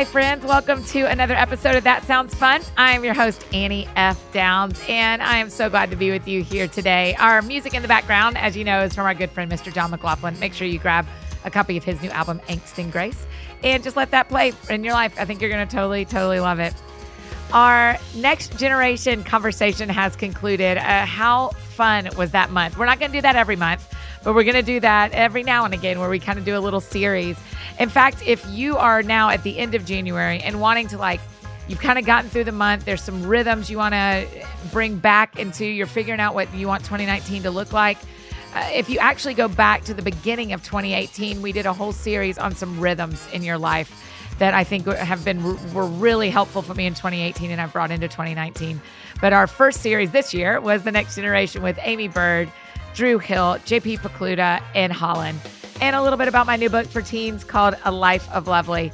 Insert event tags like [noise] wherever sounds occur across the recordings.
Hi, friends. Welcome to another episode of That Sounds Fun. I am your host, Annie F. Downs, and I am so glad to be with you here today. Our music in the background, as you know, is from our good friend, Mr. John McLaughlin. Make sure you grab a copy of his new album, Angst and Grace, and just let that play in your life. I think you're going to totally, totally love it. Our next generation conversation has concluded. Uh, how fun was that month? We're not going to do that every month, but we're going to do that every now and again where we kind of do a little series. In fact, if you are now at the end of January and wanting to like, you've kind of gotten through the month, there's some rhythms you want to bring back into, you're figuring out what you want 2019 to look like. Uh, if you actually go back to the beginning of 2018, we did a whole series on some rhythms in your life that I think have been were really helpful for me in 2018 and I've brought into 2019. But our first series this year was The Next Generation with Amy Byrd, Drew Hill, JP Pokluda, and Holland. And a little bit about my new book for teens called A Life of Lovely.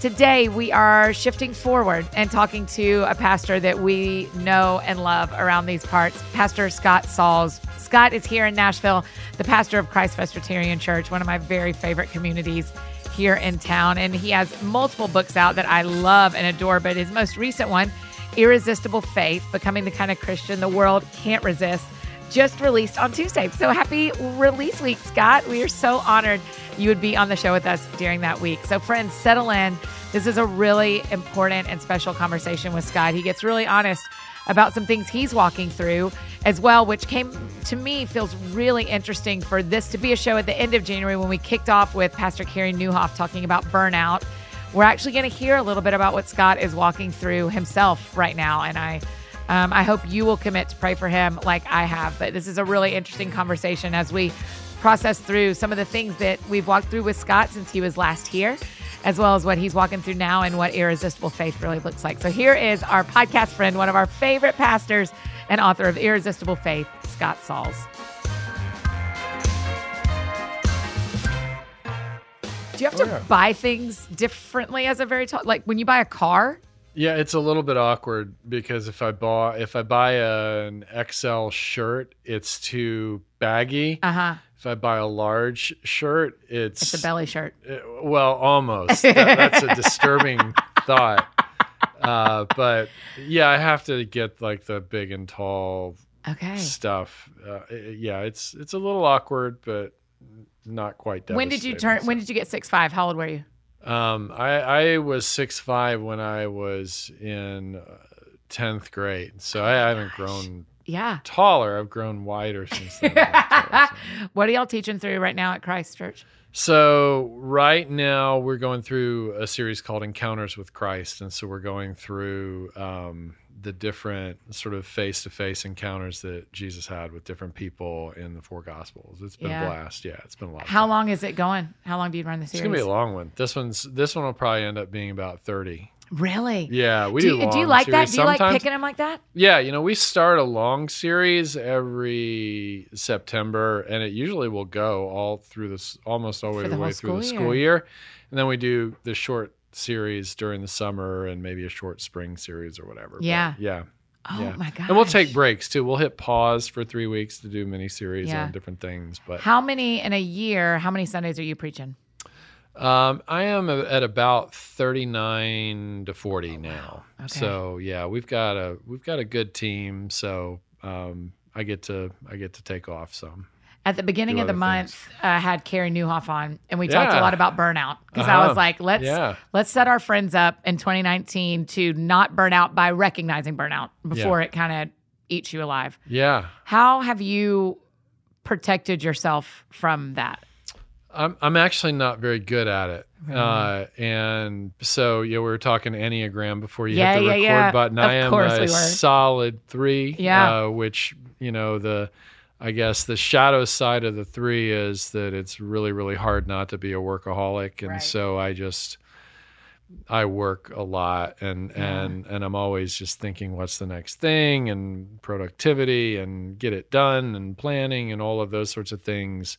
Today, we are shifting forward and talking to a pastor that we know and love around these parts, Pastor Scott Sauls. Scott is here in Nashville, the pastor of Christ Presbyterian Church, one of my very favorite communities here in town. And he has multiple books out that I love and adore. But his most recent one, Irresistible Faith Becoming the Kind of Christian the World Can't Resist, just released on Tuesday. So happy release week, Scott. We are so honored you would be on the show with us during that week. So, friends, settle in. This is a really important and special conversation with Scott. He gets really honest about some things he's walking through as well, which came to me feels really interesting for this to be a show at the end of January when we kicked off with Pastor Carey Nieuwhof talking about burnout. We're actually going to hear a little bit about what Scott is walking through himself right now. And I, um, I hope you will commit to pray for him like I have. But this is a really interesting conversation as we process through some of the things that we've walked through with Scott since he was last here as well as what he's walking through now and what irresistible faith really looks like. So here is our podcast friend, one of our favorite pastors and author of Irresistible Faith, Scott Sauls. Do you have to oh, yeah. buy things differently as a very tall? Like when you buy a car? Yeah, it's a little bit awkward because if I buy if I buy a, an XL shirt, it's too baggy. Uh huh if I buy a large shirt, it's it's a belly shirt. It, well, almost. that, that's a [laughs] disturbing thought. Uh, but yeah, I have to get like the big and tall okay stuff. Uh, yeah, it's it's a little awkward, but not quite. When did you turn? When did you get six five? How old were you? Um, I I was six five when I was in uh, tenth grade, so I haven't grown yeah taller. I've grown wider since then. [laughs] what are y'all teaching through right now at Christ Church? So right now we're going through a series called Encounters with Christ, and so we're going through um, the different sort of face-to-face encounters that Jesus had with different people in the four Gospels. It's been yeah. a blast. Yeah, it's been a lot. How long is it going? How long do you run the series? It's gonna be a long one. This one's this one will probably end up being about thirty. Really? Yeah, we do. Do, do you like that? Do you Sometimes, like picking them like that? Yeah, you know, we start a long series every September, and it usually will go all through this, almost all the, the way through the school year, and then we do the short series during the summer and maybe a short spring series or whatever. Yeah. But yeah. Oh yeah. my god! And we'll take breaks too. We'll hit pause for three weeks to do mini series yeah. on different things. But how many in a year? How many Sundays are you preaching? Um, I am at about 39 to 40 now. Okay. So yeah, we've got a we've got a good team. So um, I get to I get to take off some. At the beginning of the month, I uh, had Carey Nieuwhof on, and we yeah. talked a lot about burnout because uh-huh. I was like, let's yeah. let's set our friends up in 2019 to not burn out by recognizing burnout before yeah. it kind of eats you alive. Yeah. How have you protected yourself from that? I'm I'm actually not very good at it. Uh, and so yeah, we were talking Enneagram before you hit the record button. Of I am a we solid three. Yeah. Uh, which you know the I guess the shadow side of the three is that it's really really hard not to be a workaholic, and right. so I just I work a lot and yeah. and and I'm always just thinking what's the next thing and productivity and get it done and planning and all of those sorts of things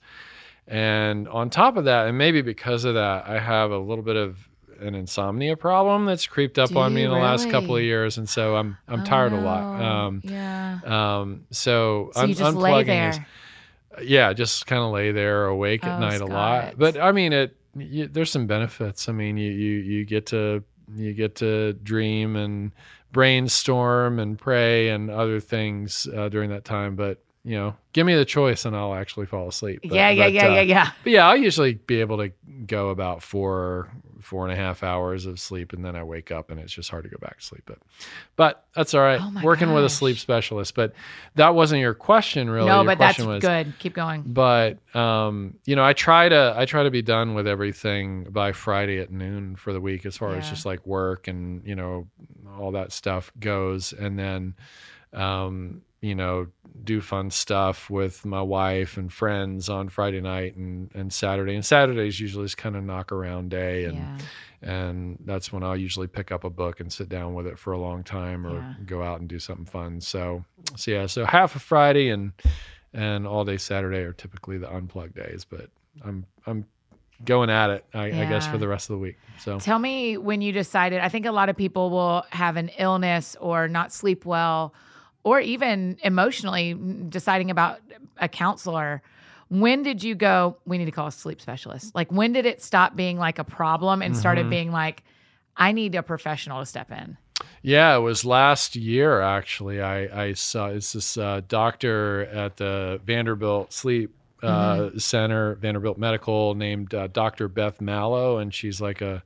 and on top of that, and maybe because of that, I have a little bit of an insomnia problem that's creeped up Do on me in the really? last couple of years, and so I'm I'm oh, tired no. a lot. Um, yeah. Um, so, so you just lay there. Is, yeah, just kind of lay there awake oh, at night a lot. But I mean, it you, there's some benefits. I mean, you you you get to you get to dream and brainstorm and pray and other things uh, during that time. But you know, give me the choice and I'll actually fall asleep. But, yeah, yeah, but, yeah, uh, yeah, yeah. But yeah, I'll usually be able to go about four, four and a half hours of sleep, and then I wake up, and it's just hard to go back to sleep. But, but that's all right. Oh Working with a sleep specialist, but that wasn't your question, really. no, Your but that's was, good. Keep going. But um, you know, I try to I try to be done with everything by Friday at noon for the week, as far as just like work and you know all that stuff goes, and then um, you know do fun stuff with my wife and friends on Friday night and and Saturday. And Saturday's usually just kind of knock around day, and Yeah. and that's when I'll usually pick up a book and sit down with it for a long time, or Yeah. go out and do something fun. So so yeah, so half of Friday and and all day Saturday are typically the unplugged days. But I'm I'm going at it, I, I guess, for the rest of the week. So Tell me when you decided. I think a lot of people will have an illness or not sleep well, or even emotionally deciding about a counselor. When did you go, we need to call a sleep specialist? Like, when did it stop being like a problem and started Mhm. being like, I need a professional to step in? Yeah, it was last year actually. I, I saw it's this uh, doctor at the Vanderbilt Sleep uh, Mm-hmm. Center, Vanderbilt Medical, named uh, Dr. Beth Malow, and she's like a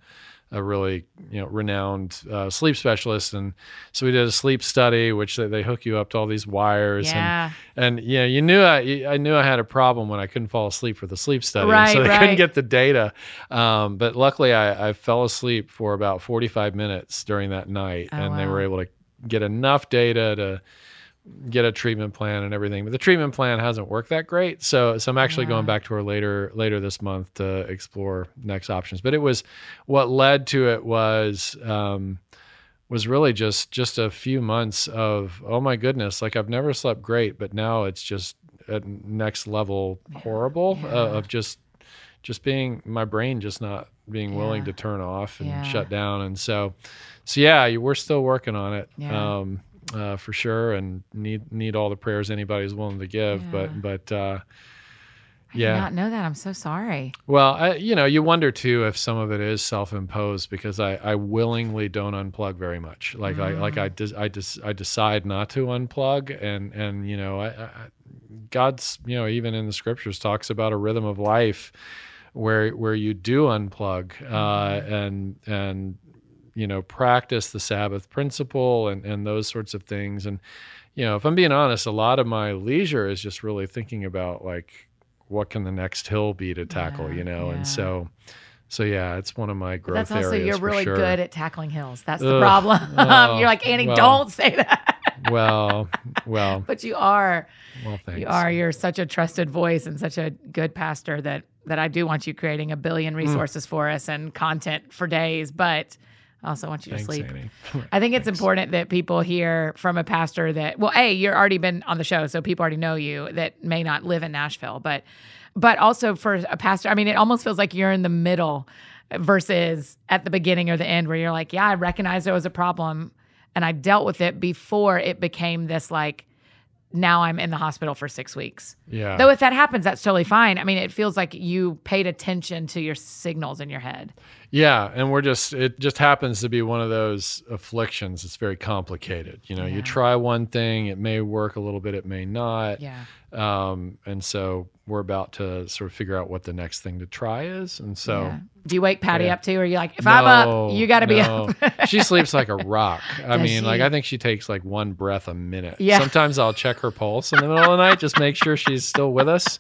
a really you know renowned uh, sleep specialist. And so we did a sleep study, which they, they hook you up to all these wires, Yeah. and and yeah, you knew I I knew I had a problem when I couldn't fall asleep for the sleep study, Right, so they right. couldn't get the data. Um, but luckily, I, I fell asleep for about 45 minutes during that night, Oh, and they were able to get enough data to get a treatment plan and everything. But the treatment plan hasn't worked that great, so so I'm actually Yeah. going back to her later later this month to explore next options. But it was what led to it was. Um, was really just just a few months of oh my goodness like i've never slept great but now it's just at next level horrible Yeah. uh, of just just being my brain just not being willing Yeah. to turn off and shut down and so so yeah we're still working on it um uh, for sure and need need all the prayers anybody's willing to give Yeah. but but uh I did Yeah. not know that. I'm so sorry. well, I, you know, you wonder too if some of it is self-imposed because I, I willingly don't unplug very much. Like I like Mm. I des- I, des- I decide not to unplug, and and you know, I, I, God's you know even in the scriptures talks about a rhythm of life where where you do unplug uh, Mm-hmm. and and you know practice the Sabbath principle and and those sorts of things. And you know, if I'm being honest, a lot of my leisure is just really thinking about like what can the next hill be to tackle, Yeah, you know? yeah. And so, so yeah, it's one of my But growth that's also areas you're really sure. good at tackling hills. That's the problem. [laughs] oh, you're like Annie, well. don't say that. well, well, [laughs] but you are. well, thanks. You are. You're such a trusted voice and such a good pastor that that I do want you creating a Mm. billion resources for us and content for days. But I also want you Thanks, to sleep. [laughs] I think it's Thanks. important that people hear from a pastor that well, a you're already been on the show, so people already know you that may not live in Nashville, but but also for a pastor, I mean, it almost feels like you're in the middle versus at the beginning or the end where you're like, yeah, I recognize there was a problem and I dealt with it before it became this like now I'm in the hospital for six weeks. Yeah. Though if that happens, that's totally fine. I mean, it feels like you paid attention to your signals in your head. Yeah, and we're just it just happens to be one of those afflictions. It's very complicated. You know, Yeah. you try one thing, it may work a little bit, it may not. Yeah. Um, and so we're about to sort of figure out what the next thing to try is. And so Yeah. Do you wake Patty Yeah. up too? Or are you like, if I'm up, you got to be no. up? [laughs] she sleeps like a rock. [laughs] I Does mean, like? I think she takes like one breath a minute. Yeah. Sometimes I'll check her pulse in the middle of the night, just make sure she's still with us.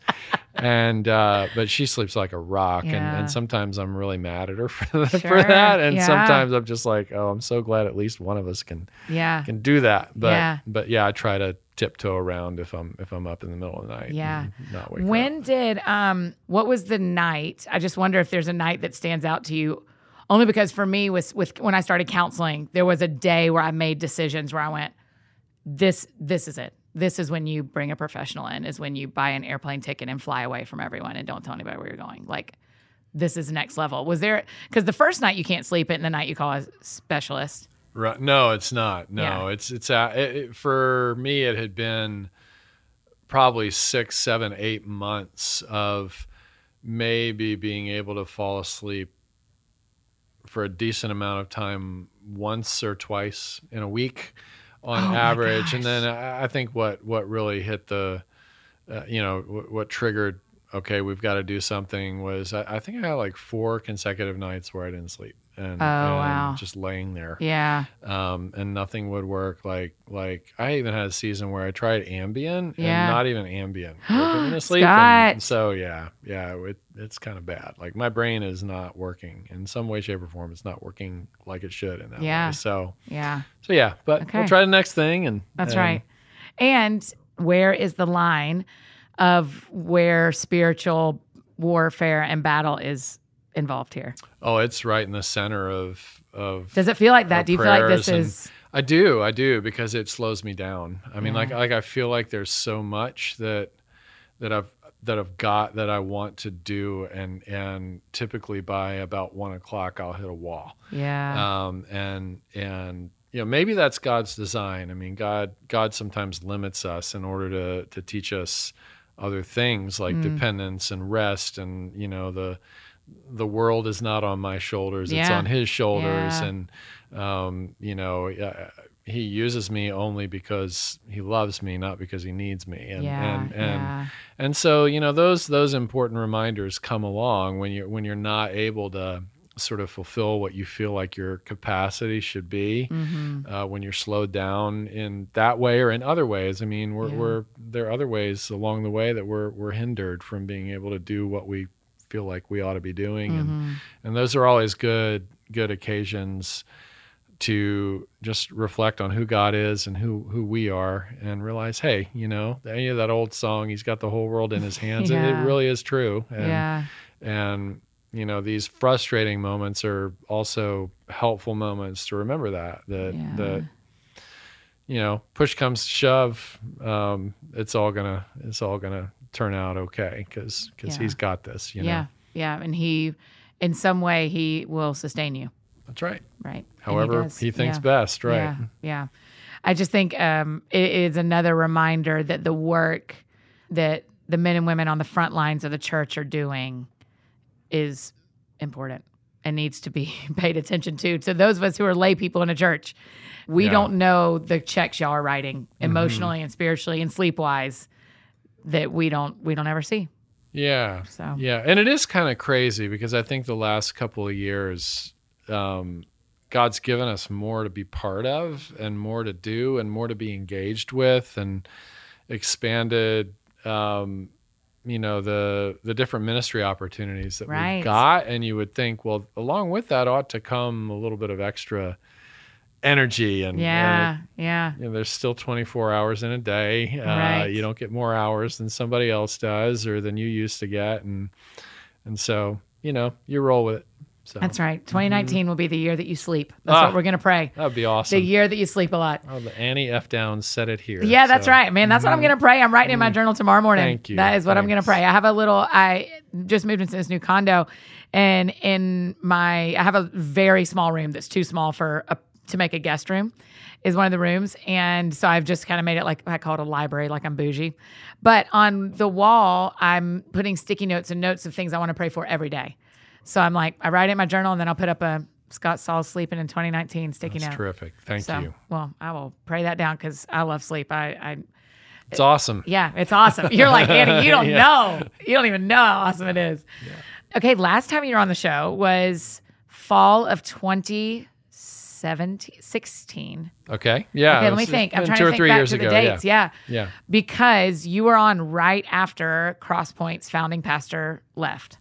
And uh, but she sleeps like a rock, and, Yeah. and sometimes I'm really mad at her [laughs] for, Sure, for that, and yeah. sometimes I'm just like, oh, I'm so glad at least one of us can yeah. can do that. But Yeah. but yeah, I try to tiptoe around if I'm if I'm up in the middle of the night. Yeah. Not wake up. When did um what was the night? I just wonder if there's a night that stands out to you. Only because for me with with when I started counseling, there was a day where I made decisions where I went, This this is it. This is when you bring a professional in, is when you buy an airplane ticket and fly away from everyone and don't tell anybody where you're going. Like this is next level. Was there because the first night you can't sleep it and the night you call a specialist. Right. No, it's not. No, Yeah. it's it's uh, it, it- for me. It had been probably six, seven, eight months of maybe being able to fall asleep for a decent amount of time once or twice in a week on Oh average. And then I, think what what really hit the uh, you know what, what triggered okay we've got to do something was I, I think I had like four consecutive nights where I didn't sleep and, and wow. just laying there Yeah. um, and nothing would work. Like like I even had a season where I tried Ambien Yeah. and not even Ambien would put to sleep. Scott. And so yeah, yeah, it, it's kind of bad. Like my brain is not working in some way, shape, or form. It's not working like it should in that Yeah. way. So Yeah. so yeah, but Okay. we'll try the next thing and That's and- right. And where is the line of where spiritual warfare and battle is involved here? Oh, it's right in the center of of Does it feel like that? Do you feel like this is I do, I do, because it slows me down. I mean, Yeah. like like I feel like there's so much that that I've that I've got that I want to do, and and typically by about one o'clock I'll hit a wall. yeah. Um, and and you know maybe that's God's design. I mean, God God sometimes limits us in order to to teach us other things like Mm. dependence and rest, and you know the the world is not on my shoulders; it's on His shoulders, Yeah. and um, you know. Uh, he uses me only because he loves me, not because he needs me. And yeah. and and yeah. and so you know those those important reminders come along when you're when you're not able to sort of fulfill what you feel like your capacity should be Mhm. uh, when you're slowed down in that way or in other ways. I mean, we're, Yeah. we're there are other ways along the way that we're we're hindered from being able to do what we feel like we ought to be doing, and Mhm. and those are always good good occasions to just reflect on who God is and who who we are and realize hey you know any of that old song he's got the whole world in his [laughs] hands it, Yeah. it really is true and yeah. and you know these frustrating moments are also helpful moments to remember that that Yeah. that you know push comes to shove um it's all gonna it's all gonna turn out okay because because Yeah. he's got this you know Yeah. Yeah. And he, in some way, he will sustain you. that's right Right. However does. he, thinks Yeah. best right Yeah, yeah. I just think um, it is another reminder that the work that the men and women on the front lines of the church are doing is important and needs to be [laughs] paid attention to. To those of us who are lay people in a church, we Yeah. don't know the checks y'all are writing emotionally and spiritually and sleep wise that we don't we don't ever see. Yeah. So Yeah. And it is kind of crazy because I think the last couple of years, um, God's given us more to be part of and more to do and more to be engaged with and expanded, um, you know, the, the different ministry opportunities that Right. we've got. And you would think, well, along with that ought to come a little bit of extra energy and, yeah, and yeah. you know, there's still 24 hours in a day. Uh, Right. You don't get more hours than somebody else does or than you used to get. And, and so, you know, you roll with it. So That's right. 2019 will be the year that you sleep. That's Ah. what we're going to pray. that'd be awesome. The year that you sleep a lot. Oh, the Annie F. Downs said it here. Yeah, that's So, right, man. That's what I'm going to pray. I'm writing in my journal tomorrow morning. Mm-hmm. Thank you. That is what I'm going to pray. I have a little. I just moved into this new condo, and in my, I have a very small room that's too small for a, to make a guest room. Is one of the rooms, and so I've just kind of made it like I call it a library, like I'm bougie. But on the wall, I'm putting sticky notes and notes of things I want to pray for every day. So I'm like, I write it in my journal, and then I'll put up a Scott Sauls sleeping in 2019 sticky That's note. terrific. Thank So, you. well, I will pray that down because I love sleep. I, I, It's awesome. yeah, it's awesome. You're like Annie, you don't [laughs] Yeah. know, you don't even know how awesome it is. Okay, last time you were on the show was fall of 2017, 16. Okay. Yeah. Okay, let me think. I'm trying two to think three back to the ago. dates. Yeah. Yeah. because you were on right after Crosspoint's founding pastor left.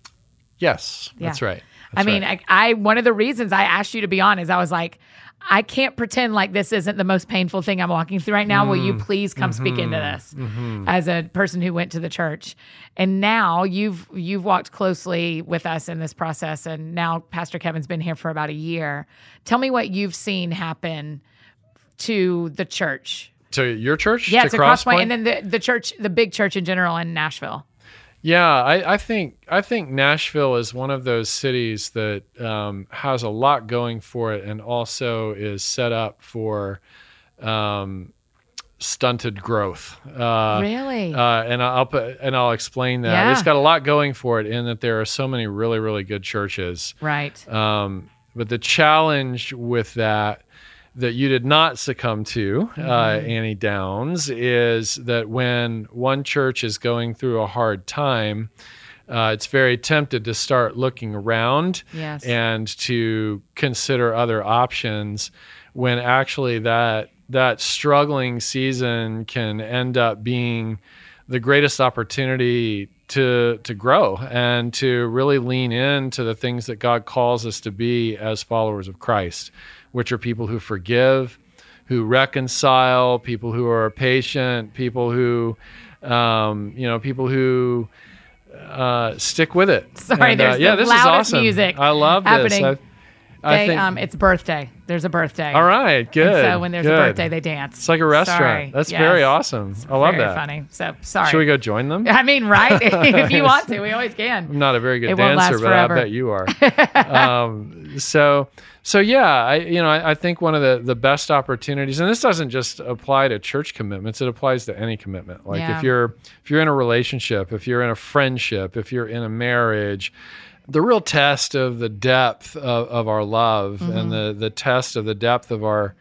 Yes. That's Yeah. right. I mean, right. I, I one of the reasons I asked you to be on is I was like, I can't pretend like this isn't the most painful thing I'm walking through right now. Will Mm. you please come speak into this Mm-hmm. as a person who went to the church? And now you've you've walked closely with us in this process, and now Pastor Kevin's been here for about a year. Tell me what you've seen happen to the church. to your church? Yeah, to to Crosspoint, and then the the church, the big church in general in Nashville. Yeah, I, I think I think Nashville is one of those cities that um, has a lot going for it, and also is set up for um, stunted growth. Uh, really? uh, and I'll put, and I'll explain that. Yeah. It's got a lot going for it in that there are so many really really good churches. right. Um, but the challenge with that that you did not succumb to, uh, Mm-hmm. Annie Downs, is that when one church is going through a hard time, uh, it's very tempted to start looking around Yes. and to consider other options when actually that that struggling season can end up being the greatest opportunity to to grow and to really lean into the things that God calls us to be as followers of Christ, which are people who forgive, who reconcile, people who are patient, people who um, you know, people who uh, stick with it. [laughs] Sorry, And, uh, there's yeah, the this is awesome. music I love happening. this. I, I They, think. um, it's birthday. There's a birthday. all right, good. And so when there's good. a birthday, they dance. it's like a restaurant. Sorry. That's Yes. very awesome. I love that. Funny. So sorry. Should we go join them? I mean, right? [laughs] if you [laughs] want to, we always can. I'm not a very good It dancer, but. I bet you are. um, so, so yeah, I you know I, I think one of the the best opportunities, and this doesn't just apply to church commitments; it applies to any commitment. Like Yeah. if you're if you're in a relationship, if you're in a friendship, if you're in a marriage. The real test of the depth of, of our love Mm-hmm. and the, the test of the depth of our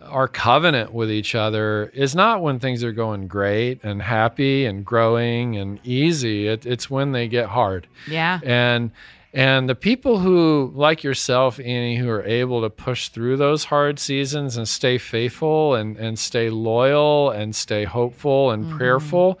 our covenant with each other is not when things are going great and happy and growing and easy. It, it's when they get hard. Yeah. And and the people who, like yourself, Annie, who are able to push through those hard seasons and stay faithful and, and stay loyal and stay hopeful and prayerful,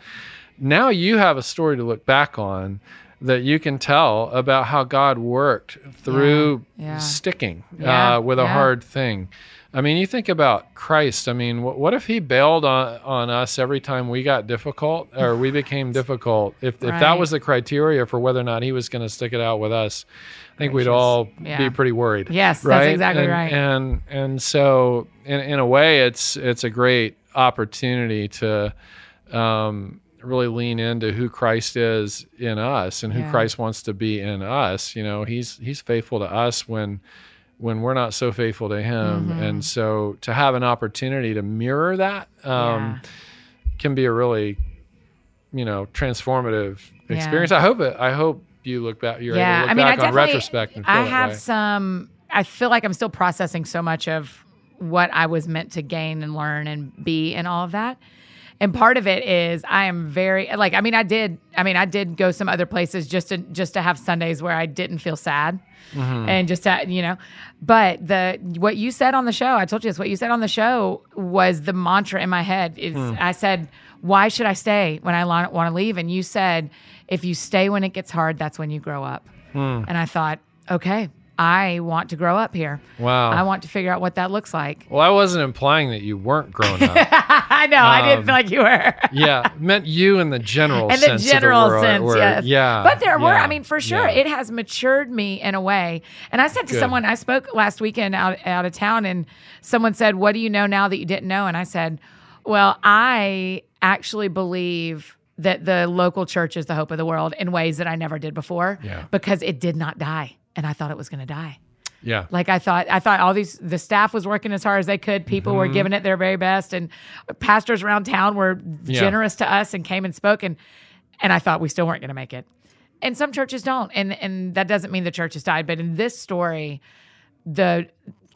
now you have a story to look back on that you can tell about how God worked through Yeah. sticking Yeah. uh, with a hard thing. I mean, you think about Christ. I mean, what, what if he bailed on, on us every time we got difficult or we became [laughs] difficult? If, if that was the criteria for whether or not he was going to stick it out with us, I think we'd all Yeah. be pretty worried. Yes, that's exactly and, right. And and so in in a way, it's it's a great opportunity to um, really lean into who Christ is in us and who Yeah. Christ wants to be in us. You know, he's he's faithful to us when when we're not so faithful to him, Mm-hmm. and so to have an opportunity to mirror that um, can be a really you know transformative Yeah. experience. I hope it. I hope you look back. You're yeah. able to look I mean, I on retrospect and feel I have some. I feel like I'm still processing so much of what I was meant to gain and learn and be and all of that. And part of it is I am very like I mean I did I mean I did go some other places just to just to have Sundays where I didn't feel sad Mm-hmm. and just to, you know but the what you said on the show I told you this what you said on the show was the mantra in my head is Hmm. I said why should I stay when I want to leave and you said if you stay when it gets hard that's when you grow up Hmm. and I thought okay I want to grow up here Wow. I want to figure out what that looks like well, I wasn't implying that you weren't grown up. [laughs] I know I didn't Um, feel like you were [laughs] yeah, meant you in the general sense. in the general the sense, word. yes. Yeah. But there were, I mean, for sure, yeah. it has matured me in a way. And I said to Good. someone, I spoke last weekend out, out of town, and someone said, What do you know now that you didn't know? And I said, Well, I actually believe that the local church is the hope of the world in ways that I never did before Yeah. because it did not die. And I thought it was going to die. Yeah. Like I thought, I thought all these the staff was working as hard as they could. People Mm-hmm. were giving it their very best, and pastors around town were Yeah. generous to us and came and spoke. And and I thought we still weren't going to make it. And some churches don't, and and that doesn't mean the church has died. But in this story, the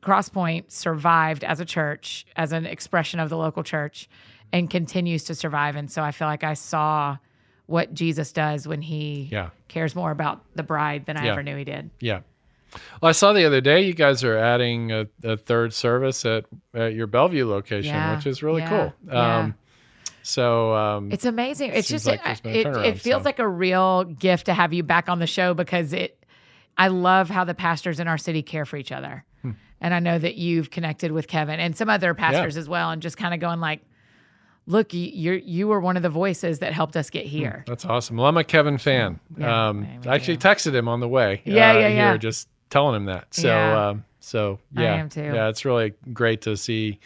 Crosspoint survived as a church, as an expression of the local church, and continues to survive. And so I feel like I saw what Jesus does when he Yeah. cares more about the bride than I Yeah. ever knew he did. Yeah. Well, I saw the other day you guys are adding a, a third service at, at your Bellevue location, Yeah, which is really cool. yeah. Um, so um, It's amazing. It's just like it, there's been a it, it feels so. like a real gift to have you back on the show because it. I love how the pastors in our city care for each other, Hmm. and I know that you've connected with Kevin and some other pastors as well, and just kind of going like, "Look, you you're, you were one of the voices that helped us get here." that's awesome. Well, I'm a Kevin fan. Yeah, um, I actually texted him on the way. Yeah, uh, yeah, yeah. Here, just telling him that. So, Yeah. um, so I yeah, am too. yeah, it's really great to see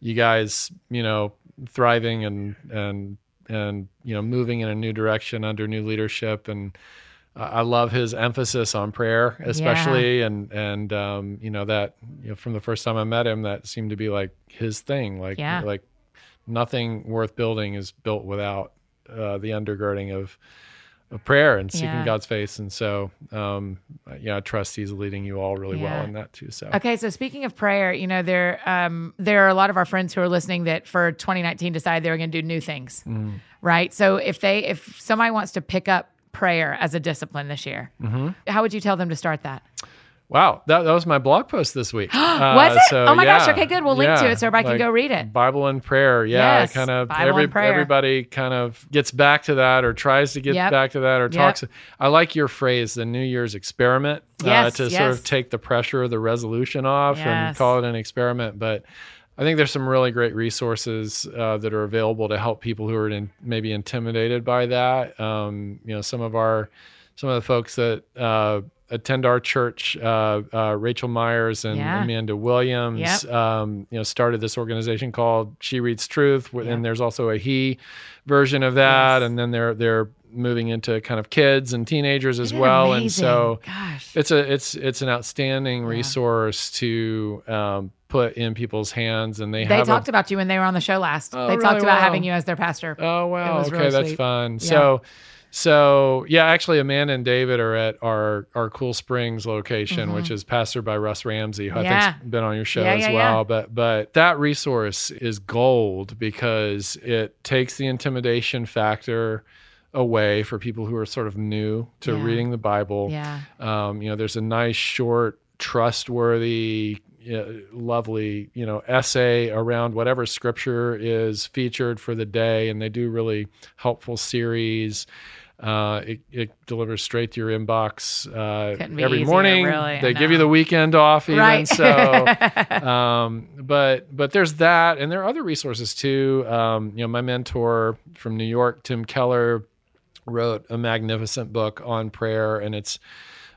you guys, you know, thriving and and and you know moving in a new direction under new leadership and I love his emphasis on prayer, especially, and and um, you know that you know from the first time I met him, that seemed to be like his thing. Like Yeah. like nothing worth building is built without uh, the undergirding of of prayer and seeking Yeah. God's face. And so, um, yeah, I trust He's leading you all really Yeah. well in that too. So, Okay, so speaking of prayer, you know there um, there are a lot of our friends who are listening that for 2019 decided they were going to do new things, Mm-hmm. right? So if they if somebody wants to pick up prayer as a discipline this year, Mm-hmm. how would you tell them to start that? Wow, that, that was my blog post this week. [gasps] Was Uh, it? so, oh my gosh! Okay, good. We'll link to it so everybody like can go read it. Bible and prayer. Yeah, Yes, kind of Bible every, and prayer. everybody kind of gets back to that or tries to get Yep. back to that or Yep. talks. I like your phrase, the New Year's experiment, Yes, uh, to sort of take the pressure of the resolution off and call it an experiment. But I think there's some really great resources uh, that are available to help people who are in, maybe intimidated by that. Um, you know, some of our some of the folks that uh, attend our church, uh, uh, Raechel Myers and Yeah. Amanda Williams, um, you know, started this organization called She Reads Truth, Yeah. and there's also a he version of that, Yes. and then they're they're moving into kind of kids and teenagers as Isn't well, and so gosh, it's a it's it's an outstanding Yeah. resource to um, put in people's hands, and they, they have talked a, about you when they were on the show last. Oh, they really? talked about Wow. having you as their pastor. Oh wow! Okay, really that's fun. Yeah. So, so yeah, actually, Amanda and David are at our our Cool Springs location, which is pastored by Russ Ramsey, who I Mm-hmm. Think's been on your show Yeah, as yeah, well. yeah. But but that resource is gold because it takes the intimidation factor away for people who are sort of new to Yeah. reading the Bible. Yeah, Um, you know, there's a nice, short, trustworthy, lovely, you know, essay around whatever scripture is featured for the day, and they do really helpful series. Uh, it, it delivers straight to your inbox uh, every easier, morning. really, They give you the weekend off, even right. so. [laughs] um, but but there's that, and there are other resources too. Um, you know, my mentor from New York, Tim Keller, wrote a magnificent book on prayer, and it's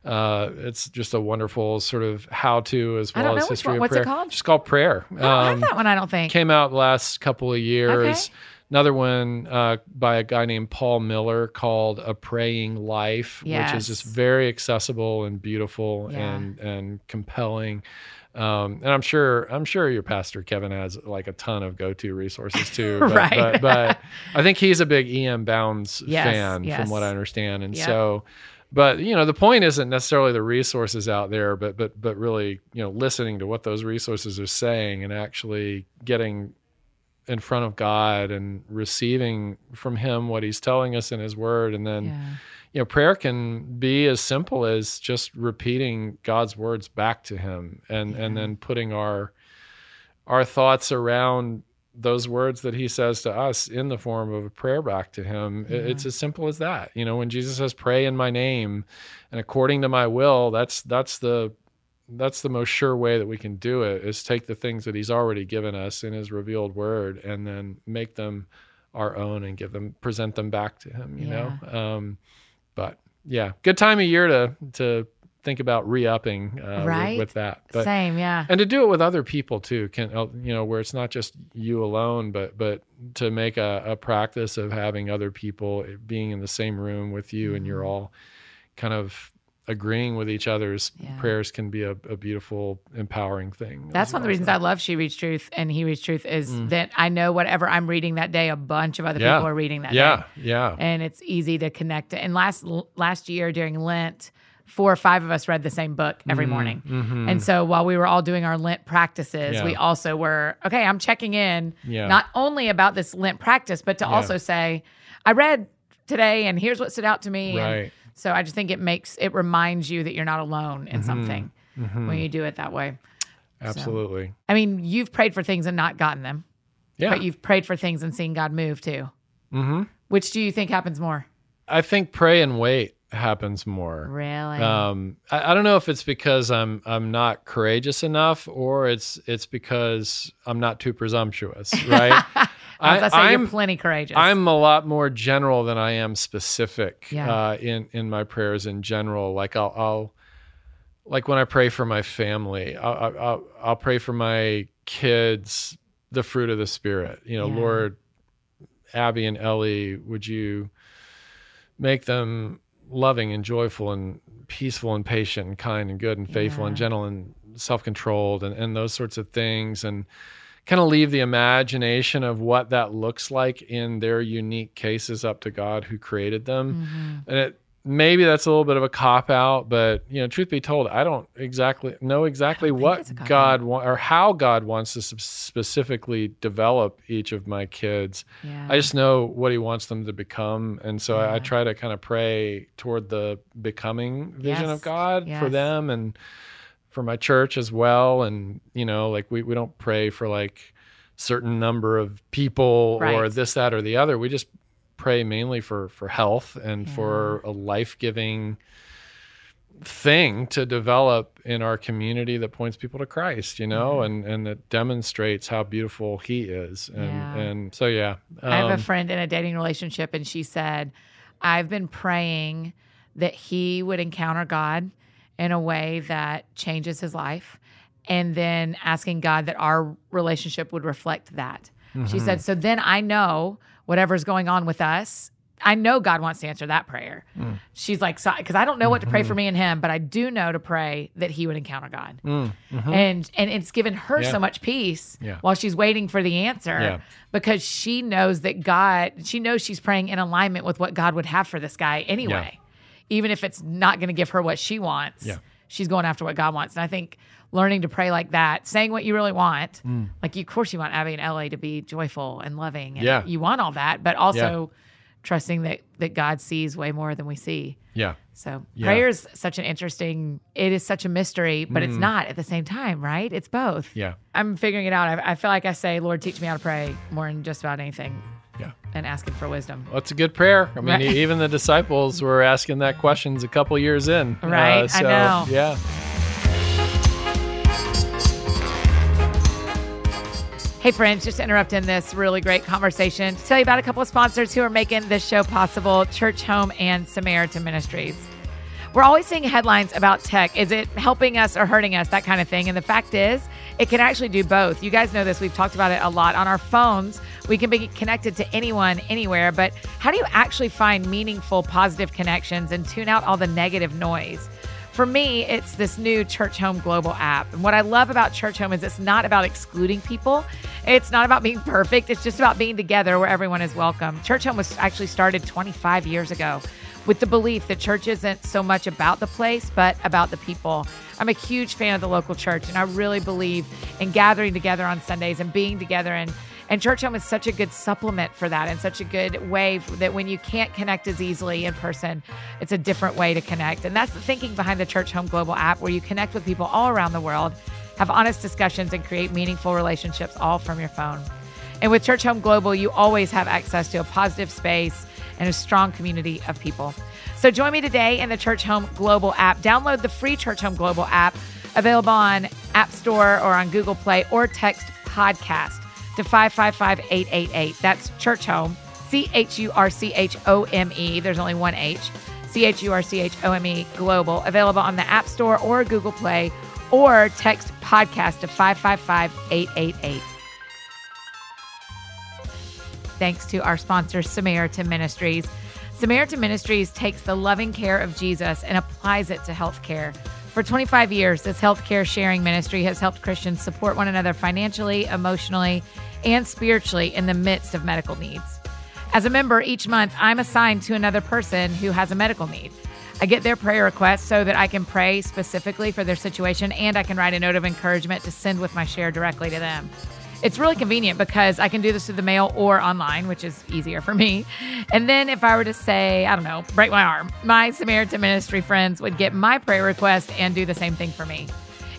uh, it's just a wonderful sort of how to as well as history one- of what's it called? Just called prayer. I don't have Um, that one. I don't think. came out last couple of years. Okay. Another one uh, by a guy named Paul Miller called "A Praying Life," which is just very accessible and beautiful Yeah. and and compelling. Um, and I'm sure I'm sure your pastor Kevin has like a ton of go-to resources too. [laughs] But, Right. But, but I think he's a big E.M. Bounds [laughs] Yes, fan, yes. from what I understand, and Yep. so. But you know the point isn't necessarily the resources out there, but but but really you know listening to what those resources are saying and actually getting in front of God and receiving from Him what He's telling us in His Word, and then yeah. you know prayer can be as simple as just repeating God's words back to Him, and and then putting our our thoughts around those words that He says to us in the form of a prayer back to Him. Yeah. It's as simple as that. You know, when Jesus says, "Pray in My name," and according to My will, that's that's the that's the most sure way that we can do it is take the things that he's already given us in his revealed word and then make them our own and give them present them back to him you know um but yeah good time of year to to think about re-upping uh, with- Right. with, that but Same. Yeah. and to do it with other people too can you know where it's not just you alone but but to make a, a practice of having other people being in the same room with you and you're Mhm. all kind of agreeing with each other's Yeah. prayers can be a, a beautiful empowering thing That's one of the reasons so. I love She Reads Truth and He Reads Truth is Mm. that I know whatever I'm reading that day, a bunch of other Yeah. people are reading that day. yeah yeah and it's easy to connect. And last last year during Lent, four or five of us read the same book every morning. Mhm. And so while we were all doing our Lent practices, Yeah. we also were okay. I'm checking in yeah not only about this Lent practice, but to Yeah. also say, I read today, and here's what stood out to me. And right so I just think it makes it reminds you that you're not alone in Mhm. something Mhm. when you do it that way. absolutely I mean, you've prayed for things and not gotten them, yeah but you've prayed for things and seen God move too. hmm Which do you think happens more? i think pray and wait happens more Really? um I, I don't know if it's because i'm i'm not courageous enough or it's it's because i'm not too presumptuous right [laughs] As I, say, I'm- you're plenty courageous. I'm a lot more general than I am specific Yeah. uh, in in my prayers in general. Like I'll, I'll like when I pray for my family, I'll, I'll- I'll pray for my kids, the fruit of the spirit. You know, Yeah. Lord, Abby and Ellie, would you make them loving and joyful and peaceful and patient and kind and good and faithful and gentle and self-controlled and, and those sorts of things and kind of leave the imagination of what that looks like in their unique cases up to God who created them. Mm-hmm. And it maybe that's a little bit of a cop out, but you know, truth be told, I don't exactly know exactly what it's a cop God wa- or how God wants to specifically develop each of my kids. Yeah. I just know what He wants them to become, and so I, I try to kind of pray toward the becoming vision Yes. of God for them and for my church as well. And you know, like we we don't pray for like certain number of people or this that or the other. We just pray mainly for for health and for a life-giving thing to develop in our community that points people to Christ, you know, Mhm. and and that demonstrates how beautiful he is. And Yeah. and so yeah. I have a um, friend in a dating relationship, and she said, I've been praying that he would encounter God in a way that changes his life, and then asking God that our relationship would reflect that. She Mm-hmm. said, So then I know whatever's going on with us. I know God wants to answer that prayer. Mm. She's like, so because I don't know what to pray Mm-hmm. for me and him, but I do know to pray that he would encounter God. mm, mhm. And and it's given her Yeah. so much peace Yeah. while she's waiting for the answer Yeah. because she knows that God, she knows she's praying in alignment with what God would have for this guy anyway. Even if it's not going to give her what she wants, Yeah. she's going after what God wants. And I think learning to pray like that, saying what you really want, Mm. like you, of course you want Abby and Ellie to be joyful and loving. And Yeah. You want all that, but also trusting that that God sees way more than we see. yeah. So Yeah. prayer is such an interesting. It is such a mystery, but it's not at the same time, right? It's both. Mm. Yeah. I'm figuring it out. I, I feel like I say, "Lord, teach me how to pray" more than just about anything, Yeah. And asking for wisdom. Well, it's a good prayer. I mean, Right. even the disciples were asking that questions a couple years in. Uh, Right, I know. Yeah. Hey, friends, just interrupting this really great conversation to tell you about a couple of sponsors who are making this show possible Church Home and Samaritan Ministries. We're always seeing headlines about tech. Is it helping us or hurting us? That kind of thing. And the fact is, it can actually do both. You guys know this. We've talked about it a lot. On our phones, we can be connected to anyone, anywhere. But how do you actually find meaningful, positive connections and tune out all the negative noise? For me, it's this new Church Home Global app. And what I love about Church Home is it's not about excluding people. It's not about being perfect. It's just about being together where everyone is welcome. Church Home was actually started 25 years ago with the belief that church isn't so much about the place, but about the people. I'm a huge fan of the local church, and I really believe in gathering together on Sundays and being together. And, and church home is such a good supplement for that and such a good way that when you can't connect as easily in person, it's a different way to connect. And that's the thinking behind the Church Home Global app, where you connect with people all around the world, have honest discussions, and create meaningful relationships all from your phone. And with Church Home Global, you always have access to a positive space and a strong community of people. So join me today in the Church Home Global app. Download the free Church Home Global app available on App Store or on Google Play or text podcast to 555-888. That's Church Home, C H U R C H O M E. There's only one H. C H U R C H O M E Global available on the App Store or Google Play or text podcast to 555-888. thanks to our sponsor, Samaritan Ministries. Samaritan Ministries takes the loving care of Jesus and applies it to healthcare. For 25 years, this healthcare sharing ministry has helped Christians support one another financially, emotionally, and spiritually in the midst of medical needs. As a member, each month I'm assigned to another person who has a medical need. I get their prayer requests so that I can pray specifically for their situation and I can write a note of encouragement to send with my share directly to them. It's really convenient because I can do this through the mail or online, which is easier for me. And then if I were to say, I don't know, break my arm, my Samaritan Ministry friends would get my prayer request and do the same thing for me.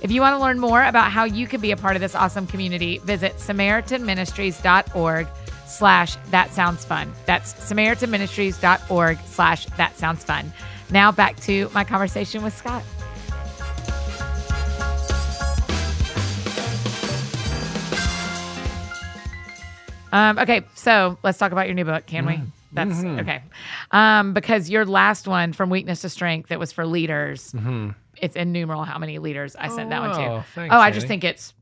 If you want to learn more about how you can be a part of this awesome community, visit samaritanministries.org slash that sounds fun. That's samaritanministries.org slash that sounds fun. Now back to my conversation with Scott. Um, okay, so let's talk about your new book, can we? That's okay. Um, because your last one, From Weakness to Strength, that was for leaders, it's in numeral how many leaders I sent that one to. Oh, thanks, oh, I just think it's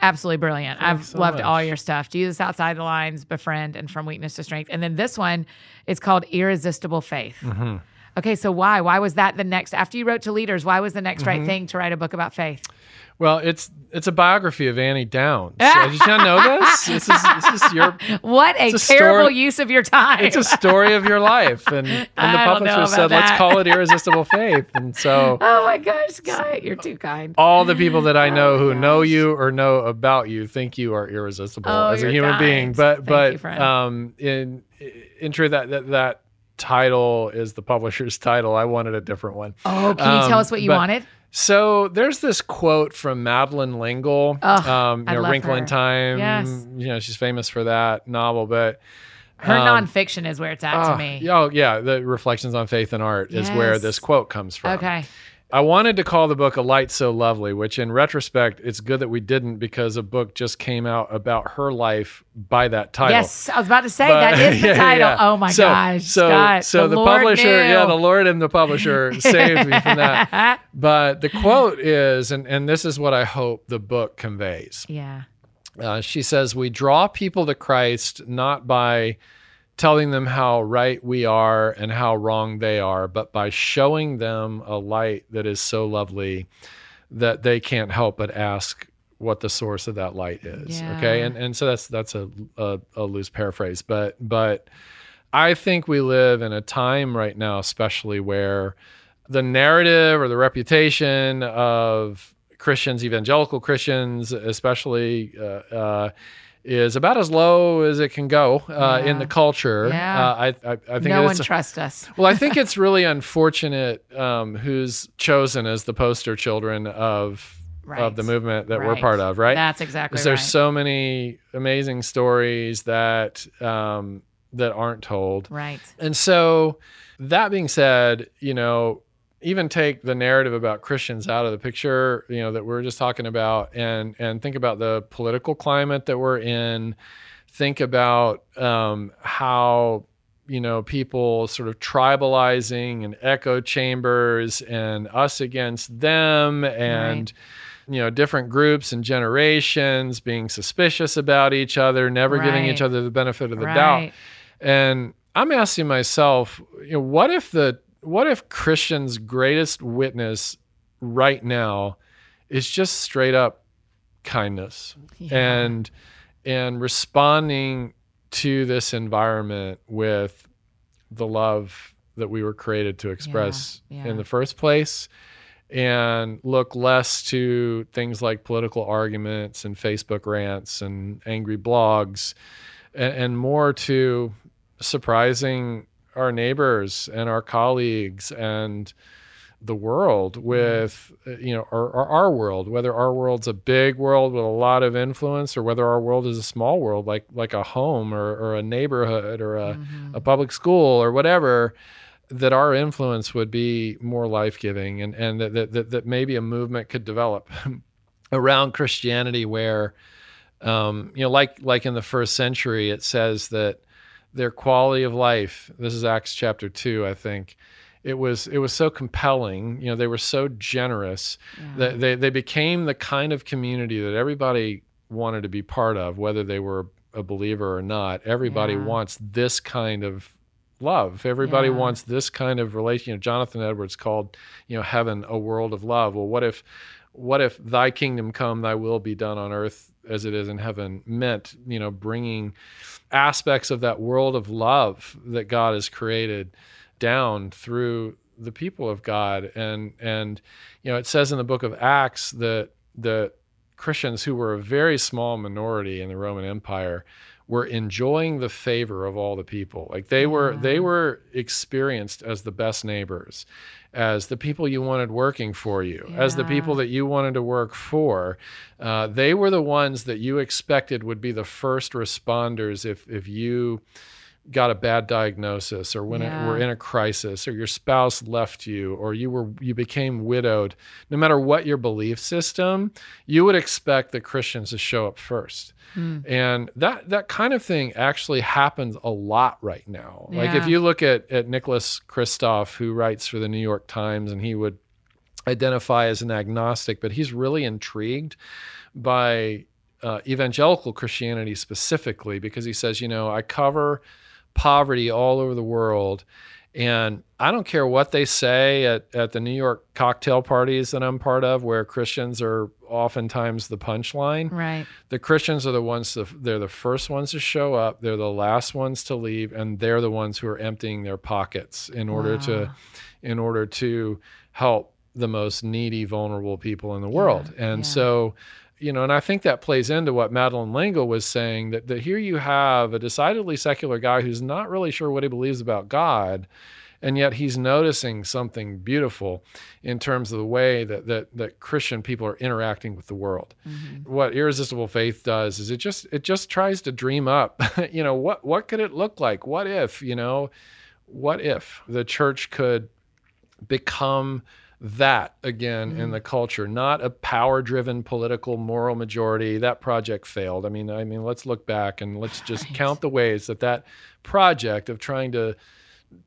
absolutely brilliant. Thanks I've so loved all your stuff. Jesus Outside the Lines, Befriend, and From Weakness to Strength. And then this one is called Irresistible Faith. Mm-hmm. Okay, so why? Why was that the next, after you wrote to leaders, why was the next Mm-hmm. right thing to write a book about faith? Well, it's it's a biography of Annie Downs. Did you not know this? [laughs] This is, this is your what a, a terrible story- use of your time. it's a story of your life, and and the I don't know publisher said, "Let's call it irresistible faith." And so [laughs] oh my gosh, Guy, you're too kind. all the people that I know Oh who my know you or know about you think you are irresistible Oh, as a human kind. being. But Thank but you, um in in truth that, that that title is the publisher's [laughs] title. I wanted a different one. Oh, can you tell Um, us what you but- wanted? So there's this quote from Madeleine L'Engle, Ugh, um, I you know, Wrinkle in. Time. Yes. You know, she's famous for that novel, but Her um, nonfiction is where it's at oh, to me. Oh, yeah. The Reflections on Faith and Art is where this quote comes from. Okay. I wanted to call the book A Light So Lovely, which in retrospect, it's good that we didn't because a book just came out about her life by that title. Yes, I was about to say But- that is the [laughs] yeah, title. yeah. Oh my so, gosh, So, Scott, so the, Lord publisher, knew. yeah, the Lord and the publisher [laughs] saved me from that. [laughs] But the quote is, and, and this is what I hope the book conveys. yeah. Uh, she says, We draw people to Christ not by telling them how right we are and how wrong they are, but by showing them a light that is so lovely that they can't help but ask what the source of that light is. Okay. And and so that's that's a, a, a loose paraphrase, but but I think we live in a time right now, especially where the narrative or the reputation of Christians, evangelical Christians, especially, uh, uh, is about as low as it can go uh, in the culture. Yeah. Uh, I, I, I think No one trusts us. [laughs] well, I think it's [laughs] really unfortunate um, who's chosen as the poster children of of the movement that we're part of, right? That's exactly Because right. there's so many amazing stories that um, that aren't told. right. And so, that being said, you know, even take the narrative about Christians out of the picture, you know, that we are just talking about, and and think about the political climate that we're in. Think about um, how you know people sort of tribalizing and echo chambers and us against them and you know different groups and generations being suspicious about each other never giving each other the benefit of the doubt. And I'm asking myself, you know, what if the what if Christian's greatest witness right now is just straight up kindness Yeah. and and responding to this environment with the love that we were created to express yeah. in the first place and look less to things like political arguments and Facebook rants and angry blogs and, and more to surprising our neighbors and our colleagues and the world with uh, you know our, our, our world whether our world's a big world with a lot of influence or whether our world is a small world like like a home or, or a neighborhood or a, Mhm. a public school or whatever that our influence would be more life-giving and and that that, that, that maybe a movement could develop [laughs] around christianity where um, you know like like in the first century it says that their quality of life this is acts chapter 2 i think it was it was so compelling you know they were so generous Yeah. that they, they became the kind of community that everybody wanted to be part of whether they were a believer or not everybody Yeah. wants this kind of love everybody Yeah. wants this kind of relation you know, jonathan edwards called you know heaven a world of love well what if what if thy kingdom come thy will be done on earth as it is in heaven meant you know bringing aspects of that world of love that god has created down through the people of god. And and you know it says in the book of acts that the christians who were a very small minority in the roman empire were enjoying the favor of all the people. Like they were Yeah. they were experienced as the best neighbors as the people you wanted working for you as the people that you wanted to work for. Uh, they were the ones that you expected would be the first responders if if you got a bad diagnosis or when Yeah. it, were in a crisis or your spouse left you or you were you became widowed no matter what your belief system you would expect the christians to show up first Hmm. and that that kind of thing actually happens a lot right now like if you look at at nicholas kristof who writes for the new york times and he would identify as an agnostic but he's really intrigued by uh, evangelical christianity specifically because he says you know i cover poverty all over the world And I don't care what they say at, at the New York cocktail parties that I'm part of, where Christians are oftentimes the punchline. Right. The Christians are the ones, to, they're the first ones to show up, they're the last ones to leave, and they're the ones who are emptying their pockets in order Wow. to in order to help the most needy, vulnerable people in the world. And yeah. so, you know, and I think that plays into what Madeleine L'Engle was saying that, that here you have a decidedly secular guy who's not really sure what he believes about God. And yet he's noticing something beautiful in terms of the way that, that, that Christian people are interacting with the world. Mm-hmm. What irresistible faith does is it just it just tries to dream up, [laughs] you know, what what could it look like? What if, you know, what if the church could become that again in mm-hmm. the culture not a power driven political moral majority that project failed i mean i mean let's look back and let's just Right. count the ways that that project of trying to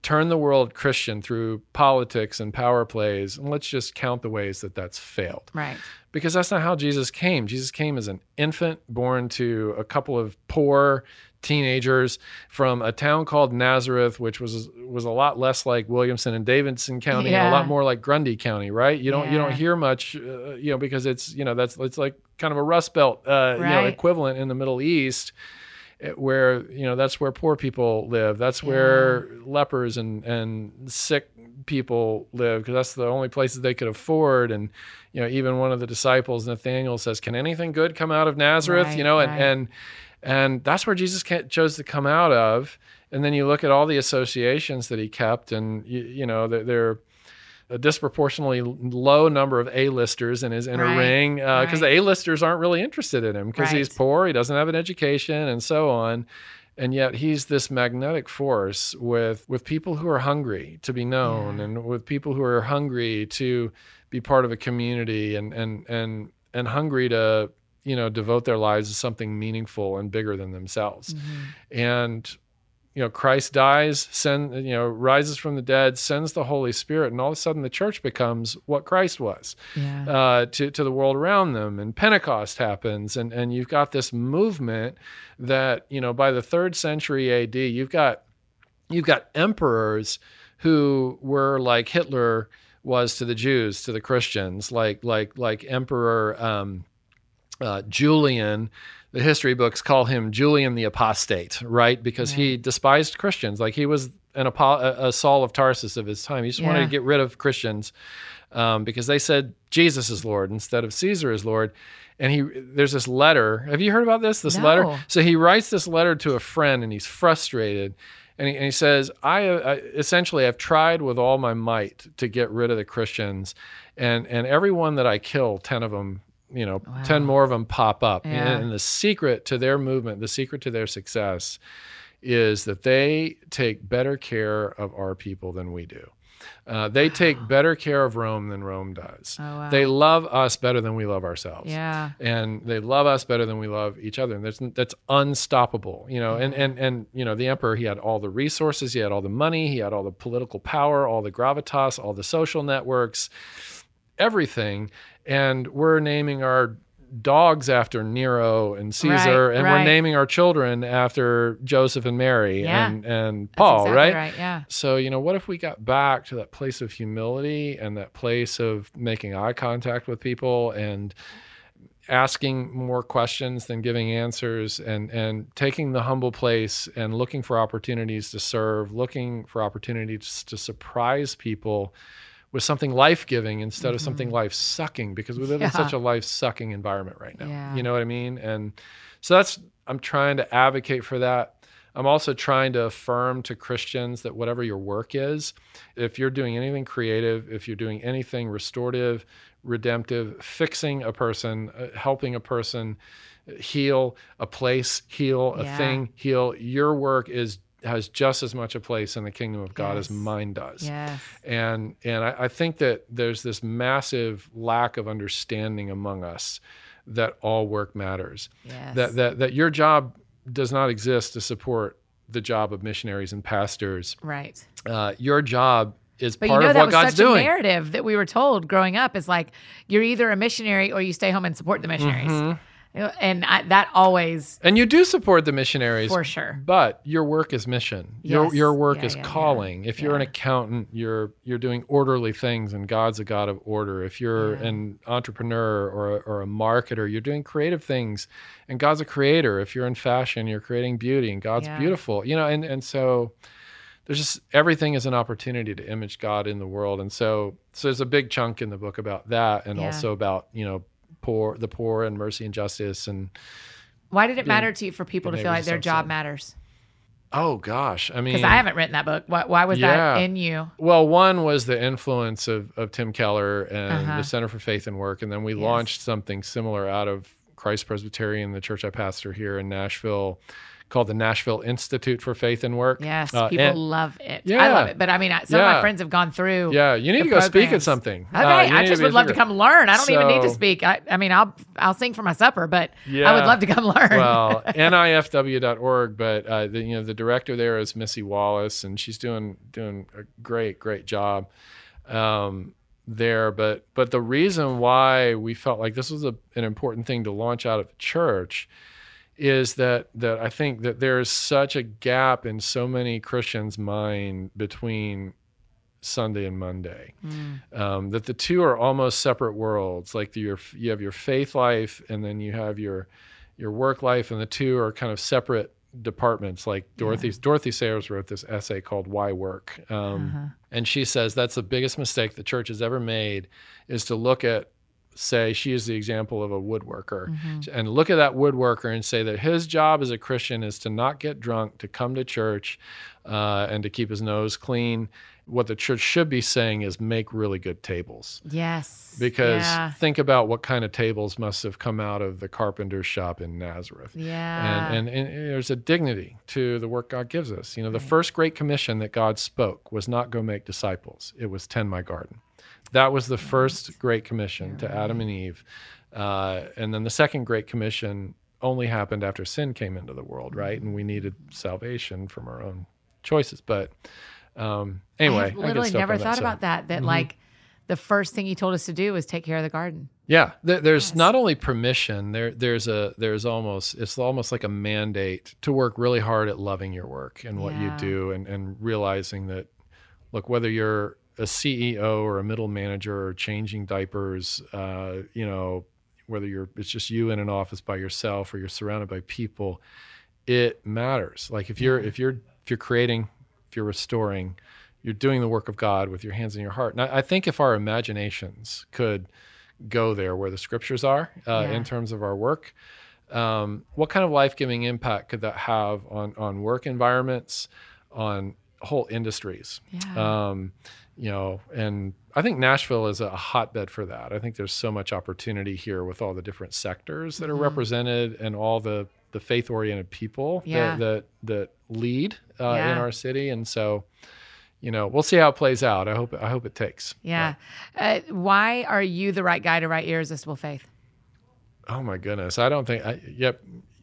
turn the world christian through politics and power plays and let's just count the ways that that's failed Right. because that's not how Jesus came. Jesus came as an infant born to a couple of poor teenagers from a town called Nazareth, which was was a lot less like Williamson and Davidson County, and a lot more like Grundy County, right? You don't you don't hear much, uh, you know, because it's you know that's it's like kind of a Rust Belt, uh, you know, equivalent in the Middle East. eh, Where you know that's where poor people live. That's where lepers and and sick people live because that's the only places they could afford. And you know, even one of the disciples, Nathaniel, says, "Can anything good come out of Nazareth?" Right, you know, right. and and that's where Jesus chose to come out of. And then you look at all the associations that he kept, and you, you know, they're, they're a disproportionately low number of A-listers in his inner Right, ring uh, because right. the A-listers aren't really interested in him because he's poor, he doesn't have an education, and so on. And yet he's this magnetic force with with people who are hungry to be known, Yeah. and with people who are hungry to be part of a community, and and and and hungry to you know devote their lives to something meaningful and bigger than themselves Mhm. and you know christ dies send you know rises from the dead sends the holy spirit and all of a sudden the church becomes what christ was Yeah. uh, to, to the world around them and pentecost happens and, and you've got this movement that you know by the third century ad you've got you've got emperors who were like hitler was to the jews to the christians like like like emperor um, uh, Julian, the history books call him Julian the apostate, right? Because he despised Christians. Like he was an a, a Saul of Tarsus of his time. He just wanted to get rid of Christians um, because they said Jesus is Lord instead of Caesar is Lord. And he there's this letter. Have you heard about this? This No. letter. So he writes this letter to a friend, and he's frustrated. And he, and he says, I, I essentially I've tried with all my might to get rid of the Christians, and and everyone that I kill, ten of them, you know, Wow. ten more of them pop up. Yeah. And, the secret to their movement, the secret to their success, is that they take better care of our people than we do. Uh, they take better care of Rome than Rome does. Oh, wow. They love us better than we love ourselves yeah. and they love us better than we love each other and that's that's unstoppable you know and and and you know the emperor he had all the resources he had all the money he had all the political power all the gravitas all the social networks everything and we're naming our dogs after Nero and Caesar Right, and right. we're naming our children after Joseph and Mary Yeah. and and Paul exactly right Right. Yeah. so, you know, what if we got back to that place of humility and that place of making eye contact with people and asking more questions than giving answers and and taking the humble place and looking for opportunities to serve, looking for opportunities to surprise people with something life-giving instead of something life-sucking because we live in Mm-hmm. Such a life-sucking environment right now. Yeah. You know what I mean? And so that's I'm trying to advocate for that. I'm also trying to affirm to Christians that whatever your work is, if you're doing anything creative, if you're doing anything restorative, redemptive, fixing a person, uh, helping a person heal a place, heal a Yeah. thing, heal, your work is has just as much a place in the kingdom of God as mine does Yes. and and I, I think that there's this massive lack of understanding among us that all work matters Yes. that that that your job does not exist to support the job of missionaries and pastors right. uh, your job is But part you know of that what was god's such doing a narrative that we were told growing up is like you're either a missionary or you stay home and support the missionaries. Mhm. And I, that always, And you do support the missionaries for sure. but your work is mission. Yes. Your your work Yeah, is yeah, yeah. calling. If you're an accountant, you're you're doing orderly things, and God's a God of order. If you're Yeah. an entrepreneur or a, or a marketer, you're doing creative things, and God's a creator. If you're in fashion, you're creating beauty, and God's Yeah. beautiful. You know, and and so there's just everything is an opportunity to image God in the world, and so so there's a big chunk in the book about that, and Yeah. also about you know poor the poor and mercy and justice and Why did it matter to you for people to feel like their job matters? oh gosh, I mean Because I haven't written that book. Why, why was Yeah. that in you? Well, one was the influence of, of Tim Keller and Uh-huh. the Center for Faith and Work. And then we Yes. launched something similar out of Christ Presbyterian, the church I pastor here in Nashville, called the Nashville Institute for Faith and Work. Yes, Uh, people and- love it. I love it. But I mean, some of my friends have gone through. yeah, you need to go speak at something. Okay, Uh, I just would love to come learn. I don't even need to speak. I, I mean, I'll I'll sing for my supper, but I would love to come learn. well, [laughs] nifw.org, but uh, the, you know the director there is Missy Wallace, and she's doing doing a great great job um, there. But but the reason why we felt like this was a, an important thing to launch out of the church is that that I think that there is such a gap in so many Christians' mind between Sunday and Monday Mm, um, that the two are almost separate worlds. Like your you have your faith life, and then you have your your work life, and the two are kind of separate departments. Like Dorothy Dorothy Sayers wrote this essay called "Why Work," um, uh-huh. and she says that's the biggest mistake the church has ever made is to look at say she is the example of a woodworker Mhm. and look at that woodworker and say that his job as a christian is to not get drunk to come to church uh, and to keep his nose clean what the church should be saying is make really good tables Yes. because yeah. think about what kind of tables must have come out of the carpenter's shop in nazareth yeah. and, and, and there's a dignity to the work God gives us. You know, the Right. first great commission that God spoke was not go make disciples, it was tend my garden. That was the first great commission to Adam and Eve. Uh, and then the second great commission only happened after sin came into the world, right? And we needed salvation from our own choices. But um, anyway, I I literally stuck never that thought side. about that. That Mhm. like the first thing he told us to do was take care of the garden. Yeah, there, there's Yes. not only permission. There, there's a, there's almost, it's almost like a mandate to work really hard at loving your work and what you do, and and realizing that, look, whether you're a CEO or a middle manager or changing diapers, uh, you know, whether you're it's just you in an office by yourself or you're surrounded by people, it matters. Like if you're if you're if you're creating, if you're restoring, you're doing the work of God with your hands in your heart. And I, I think if our imaginations could go there where the scriptures are uh, Yeah. in terms of our work, um, what kind of life giving impact could that have on on work environments, on whole industries? Yeah. Um, you know, and I think Nashville is a hotbed for that. I think there's so much opportunity here with all the different sectors that are Mhm. represented and all the the faith oriented people Yeah. that, that that lead uh, Yeah. in our city, and so you know we'll see how it plays out. I hope I hope it takes. yeah. Uh, why are you the right guy to write Irresistible Faith? Oh my goodness, I don't think. I, yep,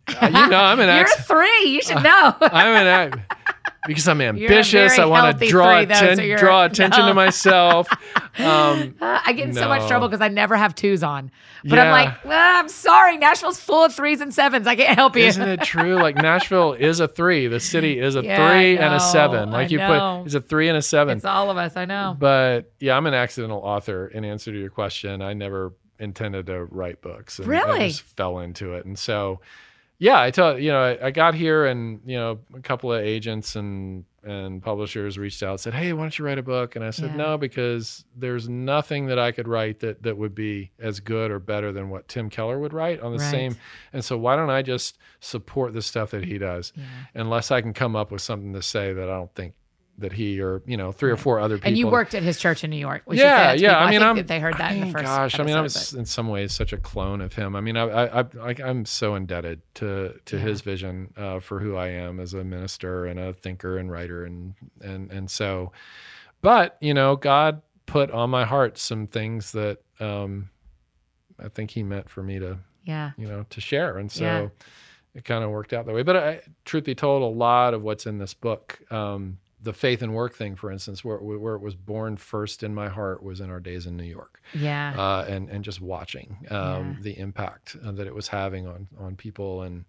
Uh, you know I'm an [laughs] You're ex. three. You should know. [laughs] I'm an because I'm ambitious. I want to draw three, though, so atten- draw attention no. to myself. [laughs] Um, Uh, I get in so much trouble because I never have twos on. But I'm like, "Ah, I'm sorry, Nashville's full of threes and sevens. I can't help you. Isn't it true? Like [laughs] Nashville is a three. The city is a Yeah, three and a seven. Like I you know. put, it's a three and a seven. it's all of us. I know. But yeah, I'm an accidental author. In answer to your question, I never intended to write books. And Really? I just fell into it, and so yeah, I tell you know I, I got here, and you know a couple of agents and and publishers reached out, said, "Hey, why don't you write a book?" And I said, Yeah. "No, because there's nothing that I could write that that would be as good or better than what Tim Keller would write on the Right. same." And so why don't I just support the stuff that he does, Yeah. unless I can come up with something to say that I don't think that he or you know three or four other people And you worked at his church in New York. Yeah, yeah. I mean, think I'm. that they heard that I in the first. Gosh, I mean, I'm episode, in some ways such a clone of him. I mean, I, I, I, I I'm so indebted to to Yeah. his vision uh, for who I am as a minister and a thinker and writer, and and and so, but you know, God put on my heart some things that um, I think He meant for me to yeah. you know to share, and so. Yeah. It kind of worked out that way, but I, truth be told, a lot of what's in this book um, the faith and work thing, for instance, where where it was born first in my heart was in our days in New York, Yeah. uh, and and just watching um, Yeah. the impact uh, that it was having on on people, and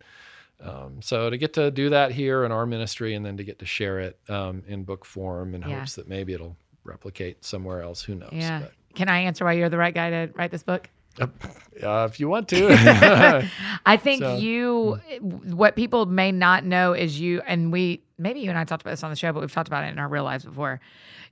um, so to get to do that here in our ministry, and then to get to share it um, in book form, in Yeah. hopes that maybe it'll replicate somewhere else. Who knows? yeah. Can I answer why you're the right guy to write this book? Uh, if you want to, [laughs] I think [laughs] So- you, what people may not know is you, and we, maybe you and I talked about this on the show, but we've talked about it in our real lives before.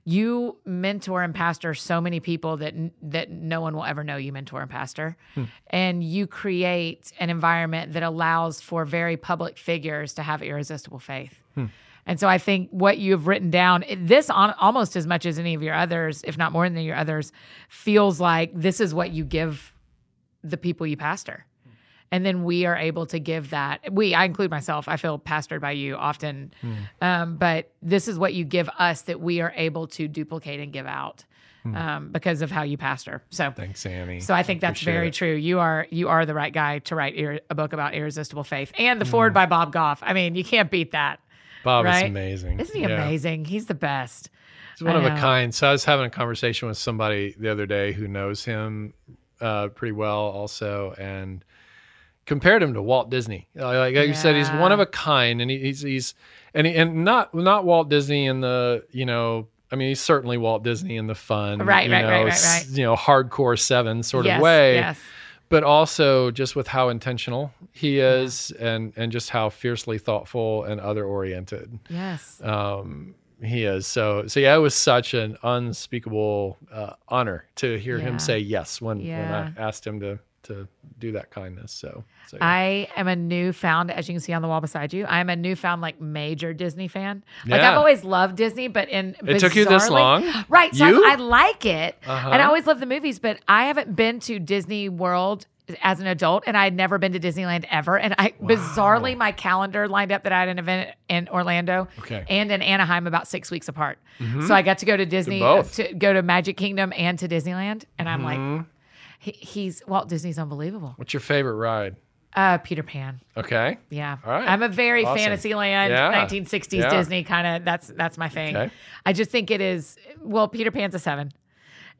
You mentor and pastor so many people that that no one will ever know you mentor and pastor, hmm. and you create an environment that allows for very public figures to have irresistible faith. Hmm. And so I think what you've written down, this on, almost as much as any of your others, if not more than your others, feels like this is what you give the people you pastor. And then we are able to give that. We, I include myself, I feel pastored by you often. Um, but this is what you give us that we are able to duplicate and give out um, because of how you pastor. So, thanks, Annie. so I think that's very it. true. You are you are the right guy to write ir- a book about irresistible faith and the foreword by Bob Goff. I mean, you can't beat that. Bob is amazing. Isn't he Yeah. amazing? He's the best. He's one I of a kind. So I was having a conversation with somebody the other day who knows him uh, pretty well, also, and compared him to Walt Disney. Uh, Like, like you said, he's one of a kind, and he, he's he's and he, and not not Walt Disney in the you know. I mean, he's certainly Walt Disney in the fun, Right, you right, know, right, right, right. you know, hardcore seven sort yes, of way Yes. but also just with how intentional he is and and just how fiercely thoughtful and other oriented Yes. um he is so so yeah it was such an unspeakable uh, honor to hear Yeah. him say yes when Yeah. when i asked him to to do that kindness so, so yeah. I am a newfound, as you can see on the wall beside you, I'm a newfound like major Disney fan. Like Yeah. I've always loved Disney, but in It took you this long? right? So You? I, I like it, Uh-huh. and I always love the movies, but I haven't been to Disney World as an adult, and I had never been to Disneyland ever. And I bizarrely, my calendar lined up that I had an event in Orlando Okay. and in Anaheim about six weeks apart. So I got to go to Disney, both. to go to Magic Kingdom and to Disneyland, and I'm like, Mhm. He, he's Walt Disney's unbelievable. what's your favorite ride Uh, Peter Pan. okay Yeah. All right. I'm a very Awesome. Fantasyland, Yeah. 1960s Yeah. Disney kind of. That's that's my thing. Okay. I just think it is. Well, Peter Pan's a seven,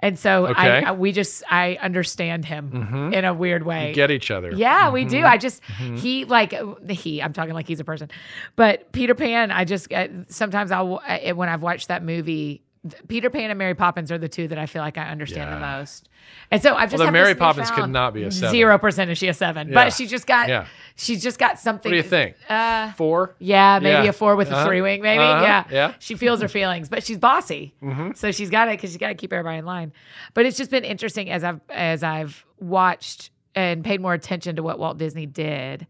and so Okay. Mm-hmm. I, I we just I understand him in a weird way. get each other yeah, we Mm-hmm. do. I just he like he. I'm talking like he's a person, but Peter Pan. I just uh, sometimes I'll uh, when I've watched that movie. Peter Pan and Mary Poppins are the two that I feel like I understand the most, and so I've just have Mary Poppins could not be a seven. Zero percent is she a seven, Yeah. but she just got Yeah. she's just got something. what do you think Uh, four yeah, maybe Yeah. a four with a Uh-huh. three wing, maybe. Uh-huh. Yeah. Yeah. She feels her feelings, but she's bossy. So she's got it because she's got to keep everybody in line. But it's just been interesting as I've as I've watched and paid more attention to what Walt Disney did.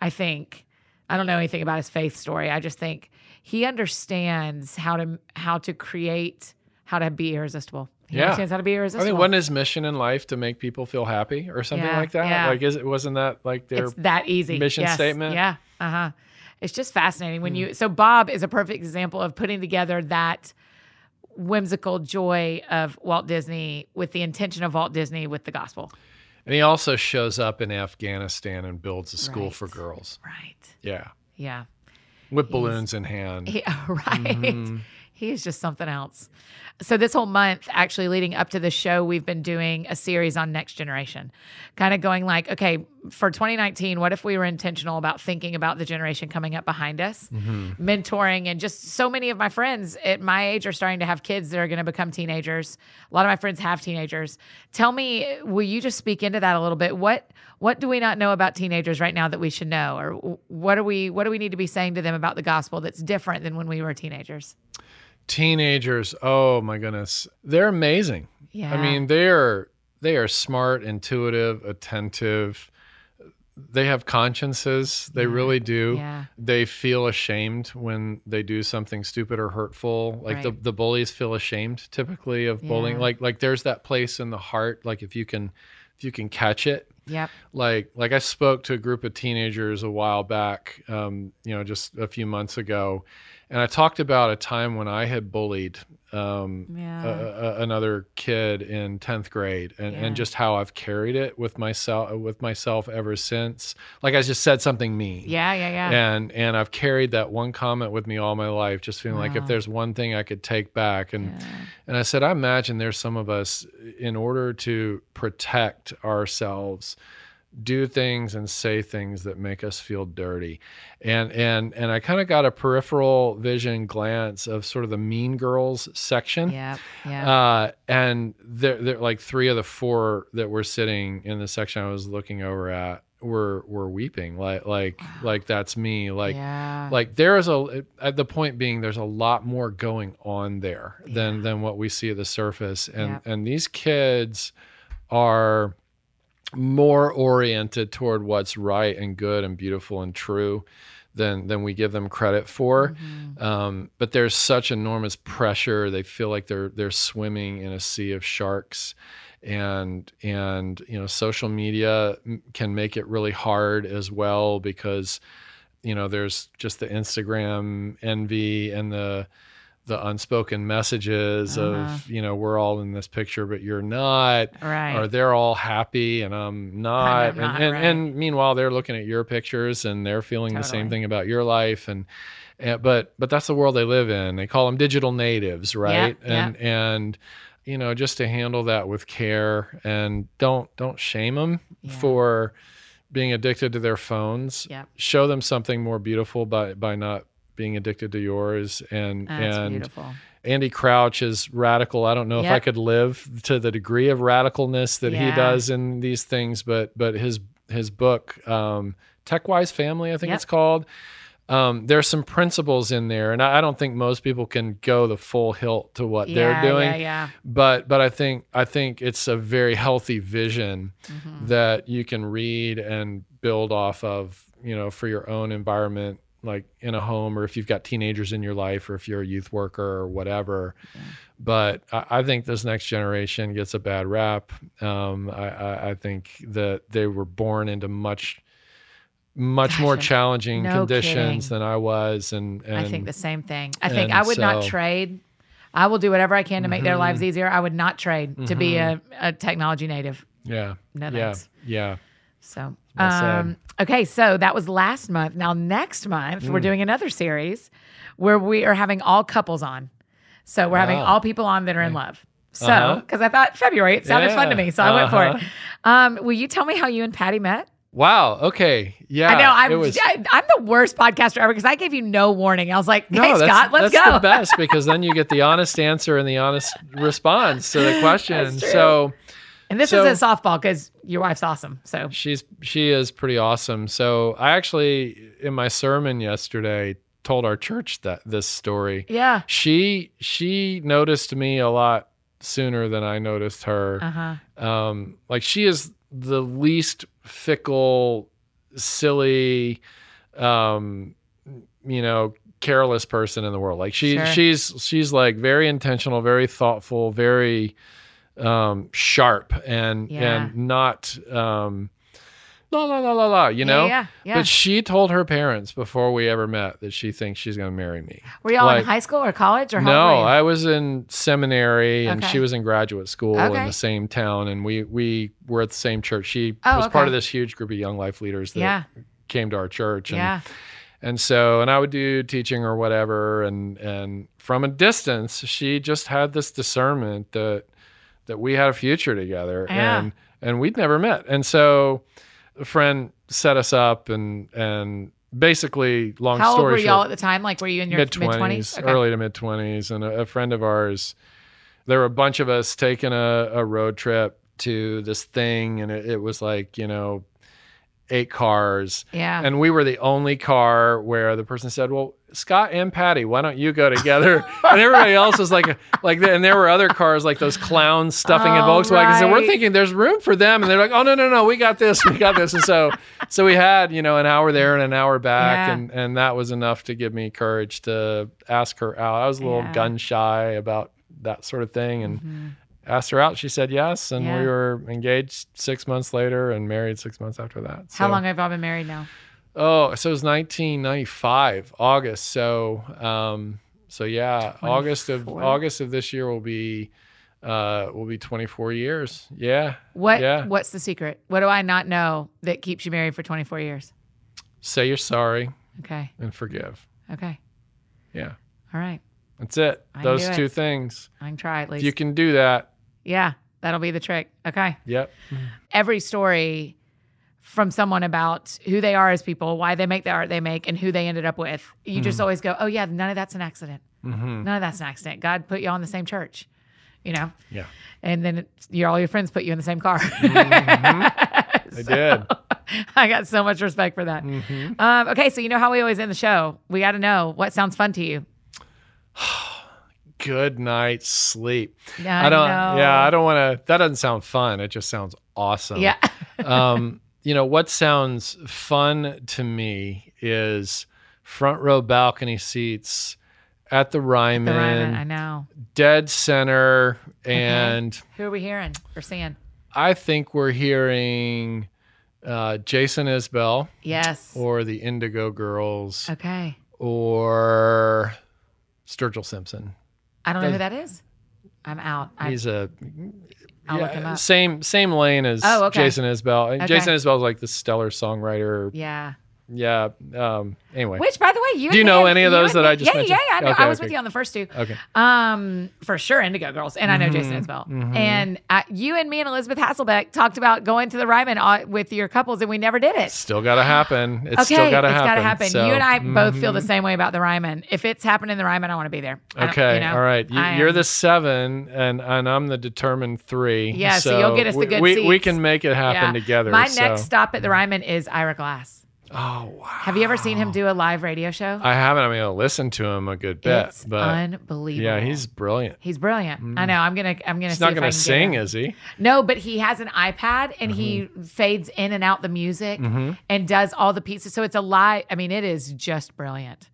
I think I don't know anything about his faith story. I just think he understands how to how to create how to be irresistible. He Yeah. understands how to be irresistible. I think wasn't his mission in life to make people feel happy or something Yeah, like that? yeah. Like, is it wasn't that like their it's that easy mission Yes. statement? Yeah. Uh huh. It's just fascinating when you. So Bob is a perfect example of putting together that whimsical joy of Walt Disney with the intention of Walt Disney with the gospel. And he also shows up in Afghanistan and builds a school Right. for girls. Right. Yeah. Yeah. With balloons in hand. He, [laughs] right. Mm-hmm. He is just something else. So this whole month, actually leading up to the show, we've been doing a series on next generation, kind of going like, okay, for 2019, what if we were intentional about thinking about the generation coming up behind us, Mm-hmm. mentoring, and just so many of my friends at my age are starting to have kids that are going to become teenagers. A lot of my friends have teenagers. Tell me, will you just speak into that a little bit? What what do we not know about teenagers right now that we should know, or what do we what do we need to be saying to them about the gospel that's different than when we were teenagers? Teenagers, oh my goodness. They're amazing. Yeah. I mean, they are they are smart, intuitive, attentive. They have consciences. They really do. Yeah. They feel ashamed when they do something stupid or hurtful. Like the, Right. the bullies feel ashamed typically of bullying. Like like there's that place in the heart. Like if you can if you can catch it, Yep. like like I spoke to a group of teenagers a while back, um, you know, just a few months ago, and I talked about a time when I had bullied um, Yeah. a, a, another kid in 10th grade and, Yeah. and just how I've carried it with myself with myself ever since like I just said something mean yeah, yeah, yeah. and and I've carried that one comment with me all my life just feeling like if there's one thing I could take back and Yeah. and I said I imagine there's some of us in order to protect ourselves do things and say things that make us feel dirty. And and and I kind of got a peripheral vision glance of sort of the mean girls section. Yeah, yeah. uh, and they're, they're like three of the four that were sitting in the section I was looking over at were were weeping like like like that's me like yeah. like there is a at the point being there's a lot more going on there than than what we see at the surface. And and these kids are more oriented toward what's right and good and beautiful and true than than we give them credit for. Mhm. um, but there's such enormous pressure. They feel like they're they're swimming in a sea of sharks. And and you know social media can make it really hard as well because you know there's just the instagram envy and the the unspoken messages Uh-huh. of you know we're all in this picture but you're not Right. or they're all happy and I'm not. not, and, and, right. and meanwhile, they're looking at your pictures and they're feeling the same thing about your life. And, and but but that's the world they live in. They call them digital natives, right? yeah. And and you know just to handle that with care and don't don't shame them Yeah. for being addicted to their phones. Yep. Show them something more beautiful by by not being addicted to yours and and beautiful. Andy Crouch is radical. I don't know if I could live to the degree of radicalness that he does in these things, but but his his book, um, TechWise Family, I think Yep. it's called. Um, there's some principles in there, and I, I don't think most people can go the full hilt to what yeah, they're doing. Yeah, yeah. But but I think I think it's a very healthy vision Mhm. that you can read and build off of, you know, for your own environment, like in a home, or if you've got teenagers in your life, or if you're a youth worker or whatever. But I, I think this next generation gets a bad rap. Um, I, I, I think that they were born into much, much Gosh, more challenging no conditions kidding. than I was, and, and I think the same thing. I think I would not trade. I will do whatever I can to make their Mhm. lives easier. I would not trade to be a, a technology native. yeah, No yeah, thanks. yeah. So, Well um, okay, so that was last month. Now, next month, Mm. we're doing another series where we are having all couples on. So, we're having all people on that are in love. So, Uh-huh. because I thought February, it sounded fun to me. So, I went for it. Uh-huh. [laughs] Um, will you tell me how you and Patty met? Wow. Okay. Yeah. I know I'm, was- I, I'm the worst podcaster ever because I gave you no warning. I was like, No, that's, Scott, let's that's go. That's the best [laughs] because then you get the honest answer and the honest response to the question. So and this So- is a softball because your wife's awesome. So, she's she is pretty awesome. So I actually in my sermon yesterday told our church that this story. yeah. She she noticed me a lot sooner than I noticed her. Uh huh. um like she is the least fickle silly um you know careless person in the world like she Sure. she's she's like very intentional very thoughtful very um sharp and Yeah. and not um la la la la la you know yeah, yeah. but she told her parents before we ever met that she thinks she's going to marry me were y'all in high school or college or no, old were you? I was in seminary and Okay. she was in graduate school Okay. in the same town, and we we were at the same church. She Oh, was okay. part of this huge group of young life leaders that yeah, came to our church, and yeah. and so and I would do teaching or whatever, and and from a distance, she just had this discernment that that we had a future together, Yeah. and and we'd never met, and so a friend set us up, and and basically, long story. How old were short, y'all at the time? Like, were you in your mid twenties, twenties? early to mid twenties, and a, a friend of ours. There were a bunch of us taking a, a road trip to this thing, and it, it was like you know, eight cars, Yeah. and we were the only car where the person said, "Well, Scott and Patty, why don't you go together?" [laughs] and everybody else was like, like, and there were other cars like those clowns stuffing in Oh, Volkswagens, and we're thinking there's room for them, and they're like, "Oh no, no, no, we got this, we got this," and so, so we had you know an hour there and an hour back, Yeah. and and that was enough to give me courage to ask her out. I was a little Yeah. gun shy about that sort of thing, and Mhm. Asked her out. She said yes, and Yeah. we were engaged six months later and married six months after that. How long have y'all been married now? Oh, so it was 1995, August. So, um, So yeah, August of August of this year will be uh will be 24 years. Yeah. What Yeah. what's the secret? What do I not know that keeps you married for 24 years? Say you're sorry Okay. and forgive. Okay. Yeah. All right. That's it. I Those two it. things. I can try at least. If least. you can do that. Yeah, that'll be the trick. Okay. Yep. Every story from someone about who they are as people, why they make the art they make, and who they ended up with, you just always go, "Oh yeah, none of that's an accident. Mm-hmm. None of that's an accident. God put you all in the same church." You know, Yeah. and then your all your friends put you in the same car. [laughs] I did. I got so much respect for that. Mm-hmm. Um, okay, so you know how we always end the show. We got to know what sounds fun to you. [sighs] Good night's sleep. Yeah, I don't know. yeah, I don't want to that doesn't sound fun. It just sounds awesome. Yeah, [laughs] um, you know what sounds fun to me is front row balcony seats at the Ryman, the Ryman. I know. dead center, and Who are we hearing or seeing? I think we're hearing uh, Jason Isbell Yes. or the Indigo Girls okay. or Sturgill Simpson. I don't know who that is. I'm out. I, He's a I'll look him up. same same lane as Oh, okay. Jason Isbell. Okay. Jason Isbell is like the stellar songwriter. yeah. Yeah. Um, anyway. Which, by the way, you Do you know any of those that I just yeah, mentioned? Yeah, yeah. I. Okay, I was okay. with you on the first two. Okay. Um, for sure, Indigo Girls, and I know Jason Isbell. And uh, you and me and Elisabeth Hasselbeck talked about going to the Ryman uh, with your couples, and we never did it. Still got to happen. It's okay, still got to it's happen. got to happen. So, you and I both feel the mhm. same way about the Ryman. If it's happening in the Ryman, I want to be there. I Okay, you know, all right. you, you're the seven, and and I'm the determined three. Yeah, so you'll get us the good we, we can make it happen Yeah. together. My so. next stop at the Ryman is Ira Glass. Oh wow! Have you ever seen him do a live radio show? I haven't. I'm gonna listen to him a good bit, it's but unbelievable. yeah, he's brilliant. he's brilliant. I know. I'm gonna I'm gonna. He's not gonna sing, is he? No, but he has an iPad and he Mm-hmm. fades in and out the music and does all the pieces. So it's a live. I mean, it is just brilliant.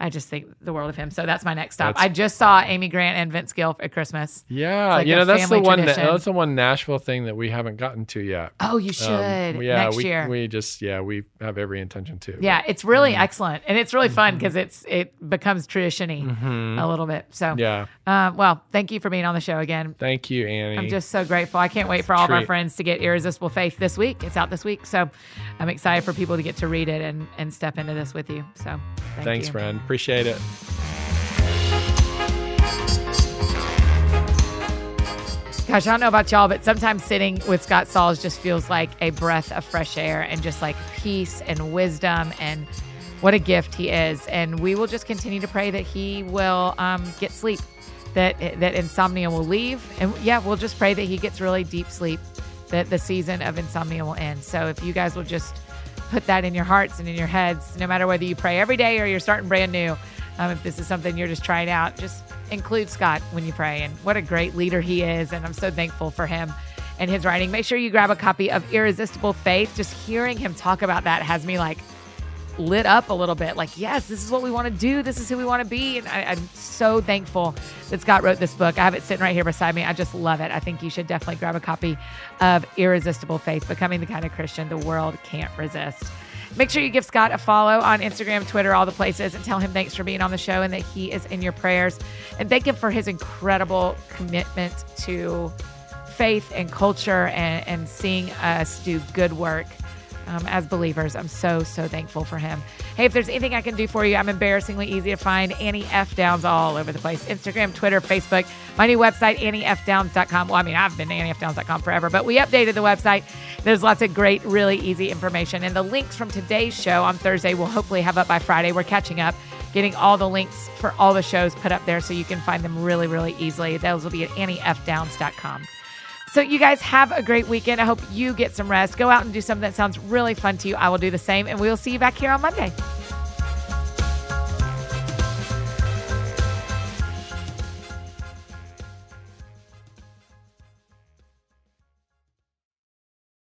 I just think the world of him. So that's my next stop. That's- I just saw Amy Grant and Vince Gill at Christmas. Yeah, like you know that's the one. tradition. That's the one Nashville thing that we haven't gotten to yet. Oh, you should Um, yeah, next we, year. we just yeah we have every intention to. yeah, it's really Mm-hmm. excellent and it's really fun because it's it becomes traditiony a little bit. So Mm-hmm. yeah. um, well, thank you for being on the show again. Thank you, Annie. I'm just so grateful. I can't wait for all of our friends to get Irresistible Faith this week. It's out this week. So I'm excited for people to get to read it and, and step into this with you. So thank Thanks, you. friend. Appreciate it. Gosh, I don't know about y'all, but sometimes sitting with Scott Sauls just feels like a breath of fresh air and just like peace and wisdom and what a gift he is. And we will just continue to pray that he will um, get sleep, that that insomnia will leave, and yeah, we'll just pray that he gets really deep sleep, that the season of insomnia will end. So if you guys will just put that in your hearts and in your heads, no matter whether you pray every day or you're starting brand new. Um, if this is something you're just trying out, just include Scott when you pray. And what a great leader he is. And I'm so thankful for him and his writing. Make sure you grab a copy of Irresistible Faith. Just hearing him talk about that has me like lit up a little bit. Like, yes, this is what we want to do. This is who we want to be. And I, I'm so thankful that Scott wrote this book. I have it sitting right here beside me. I just love it. I think you should definitely grab a copy of Irresistible Faith, Becoming the Kind of Christian the World Can't Resist. Make sure you give Scott a follow on Instagram, Twitter, all the places, and tell him thanks for being on the show and that he is in your prayers. And thank him for his incredible commitment to faith and culture and, and seeing us do good work um, as believers. I'm so, so thankful for him. Hey, if there's anything I can do for you, I'm embarrassingly easy to find. Annie F. Downs all over the place Instagram, Twitter, Facebook. My new website, AnnieFDowns.com. Well, I mean, I've been to AnnieFDowns.com forever, but we updated the website. There's lots of great, really easy information. And the links from today's show on Thursday we'll hopefully have up by Friday. We're catching up, getting all the links for all the shows put up there so you can find them really, really easily. Those will be at AnnieFDowns.com. So, you guys have a great weekend. I hope you get some rest. Go out and do something that sounds really fun to you. I will do the same, and we will see you back here on Monday.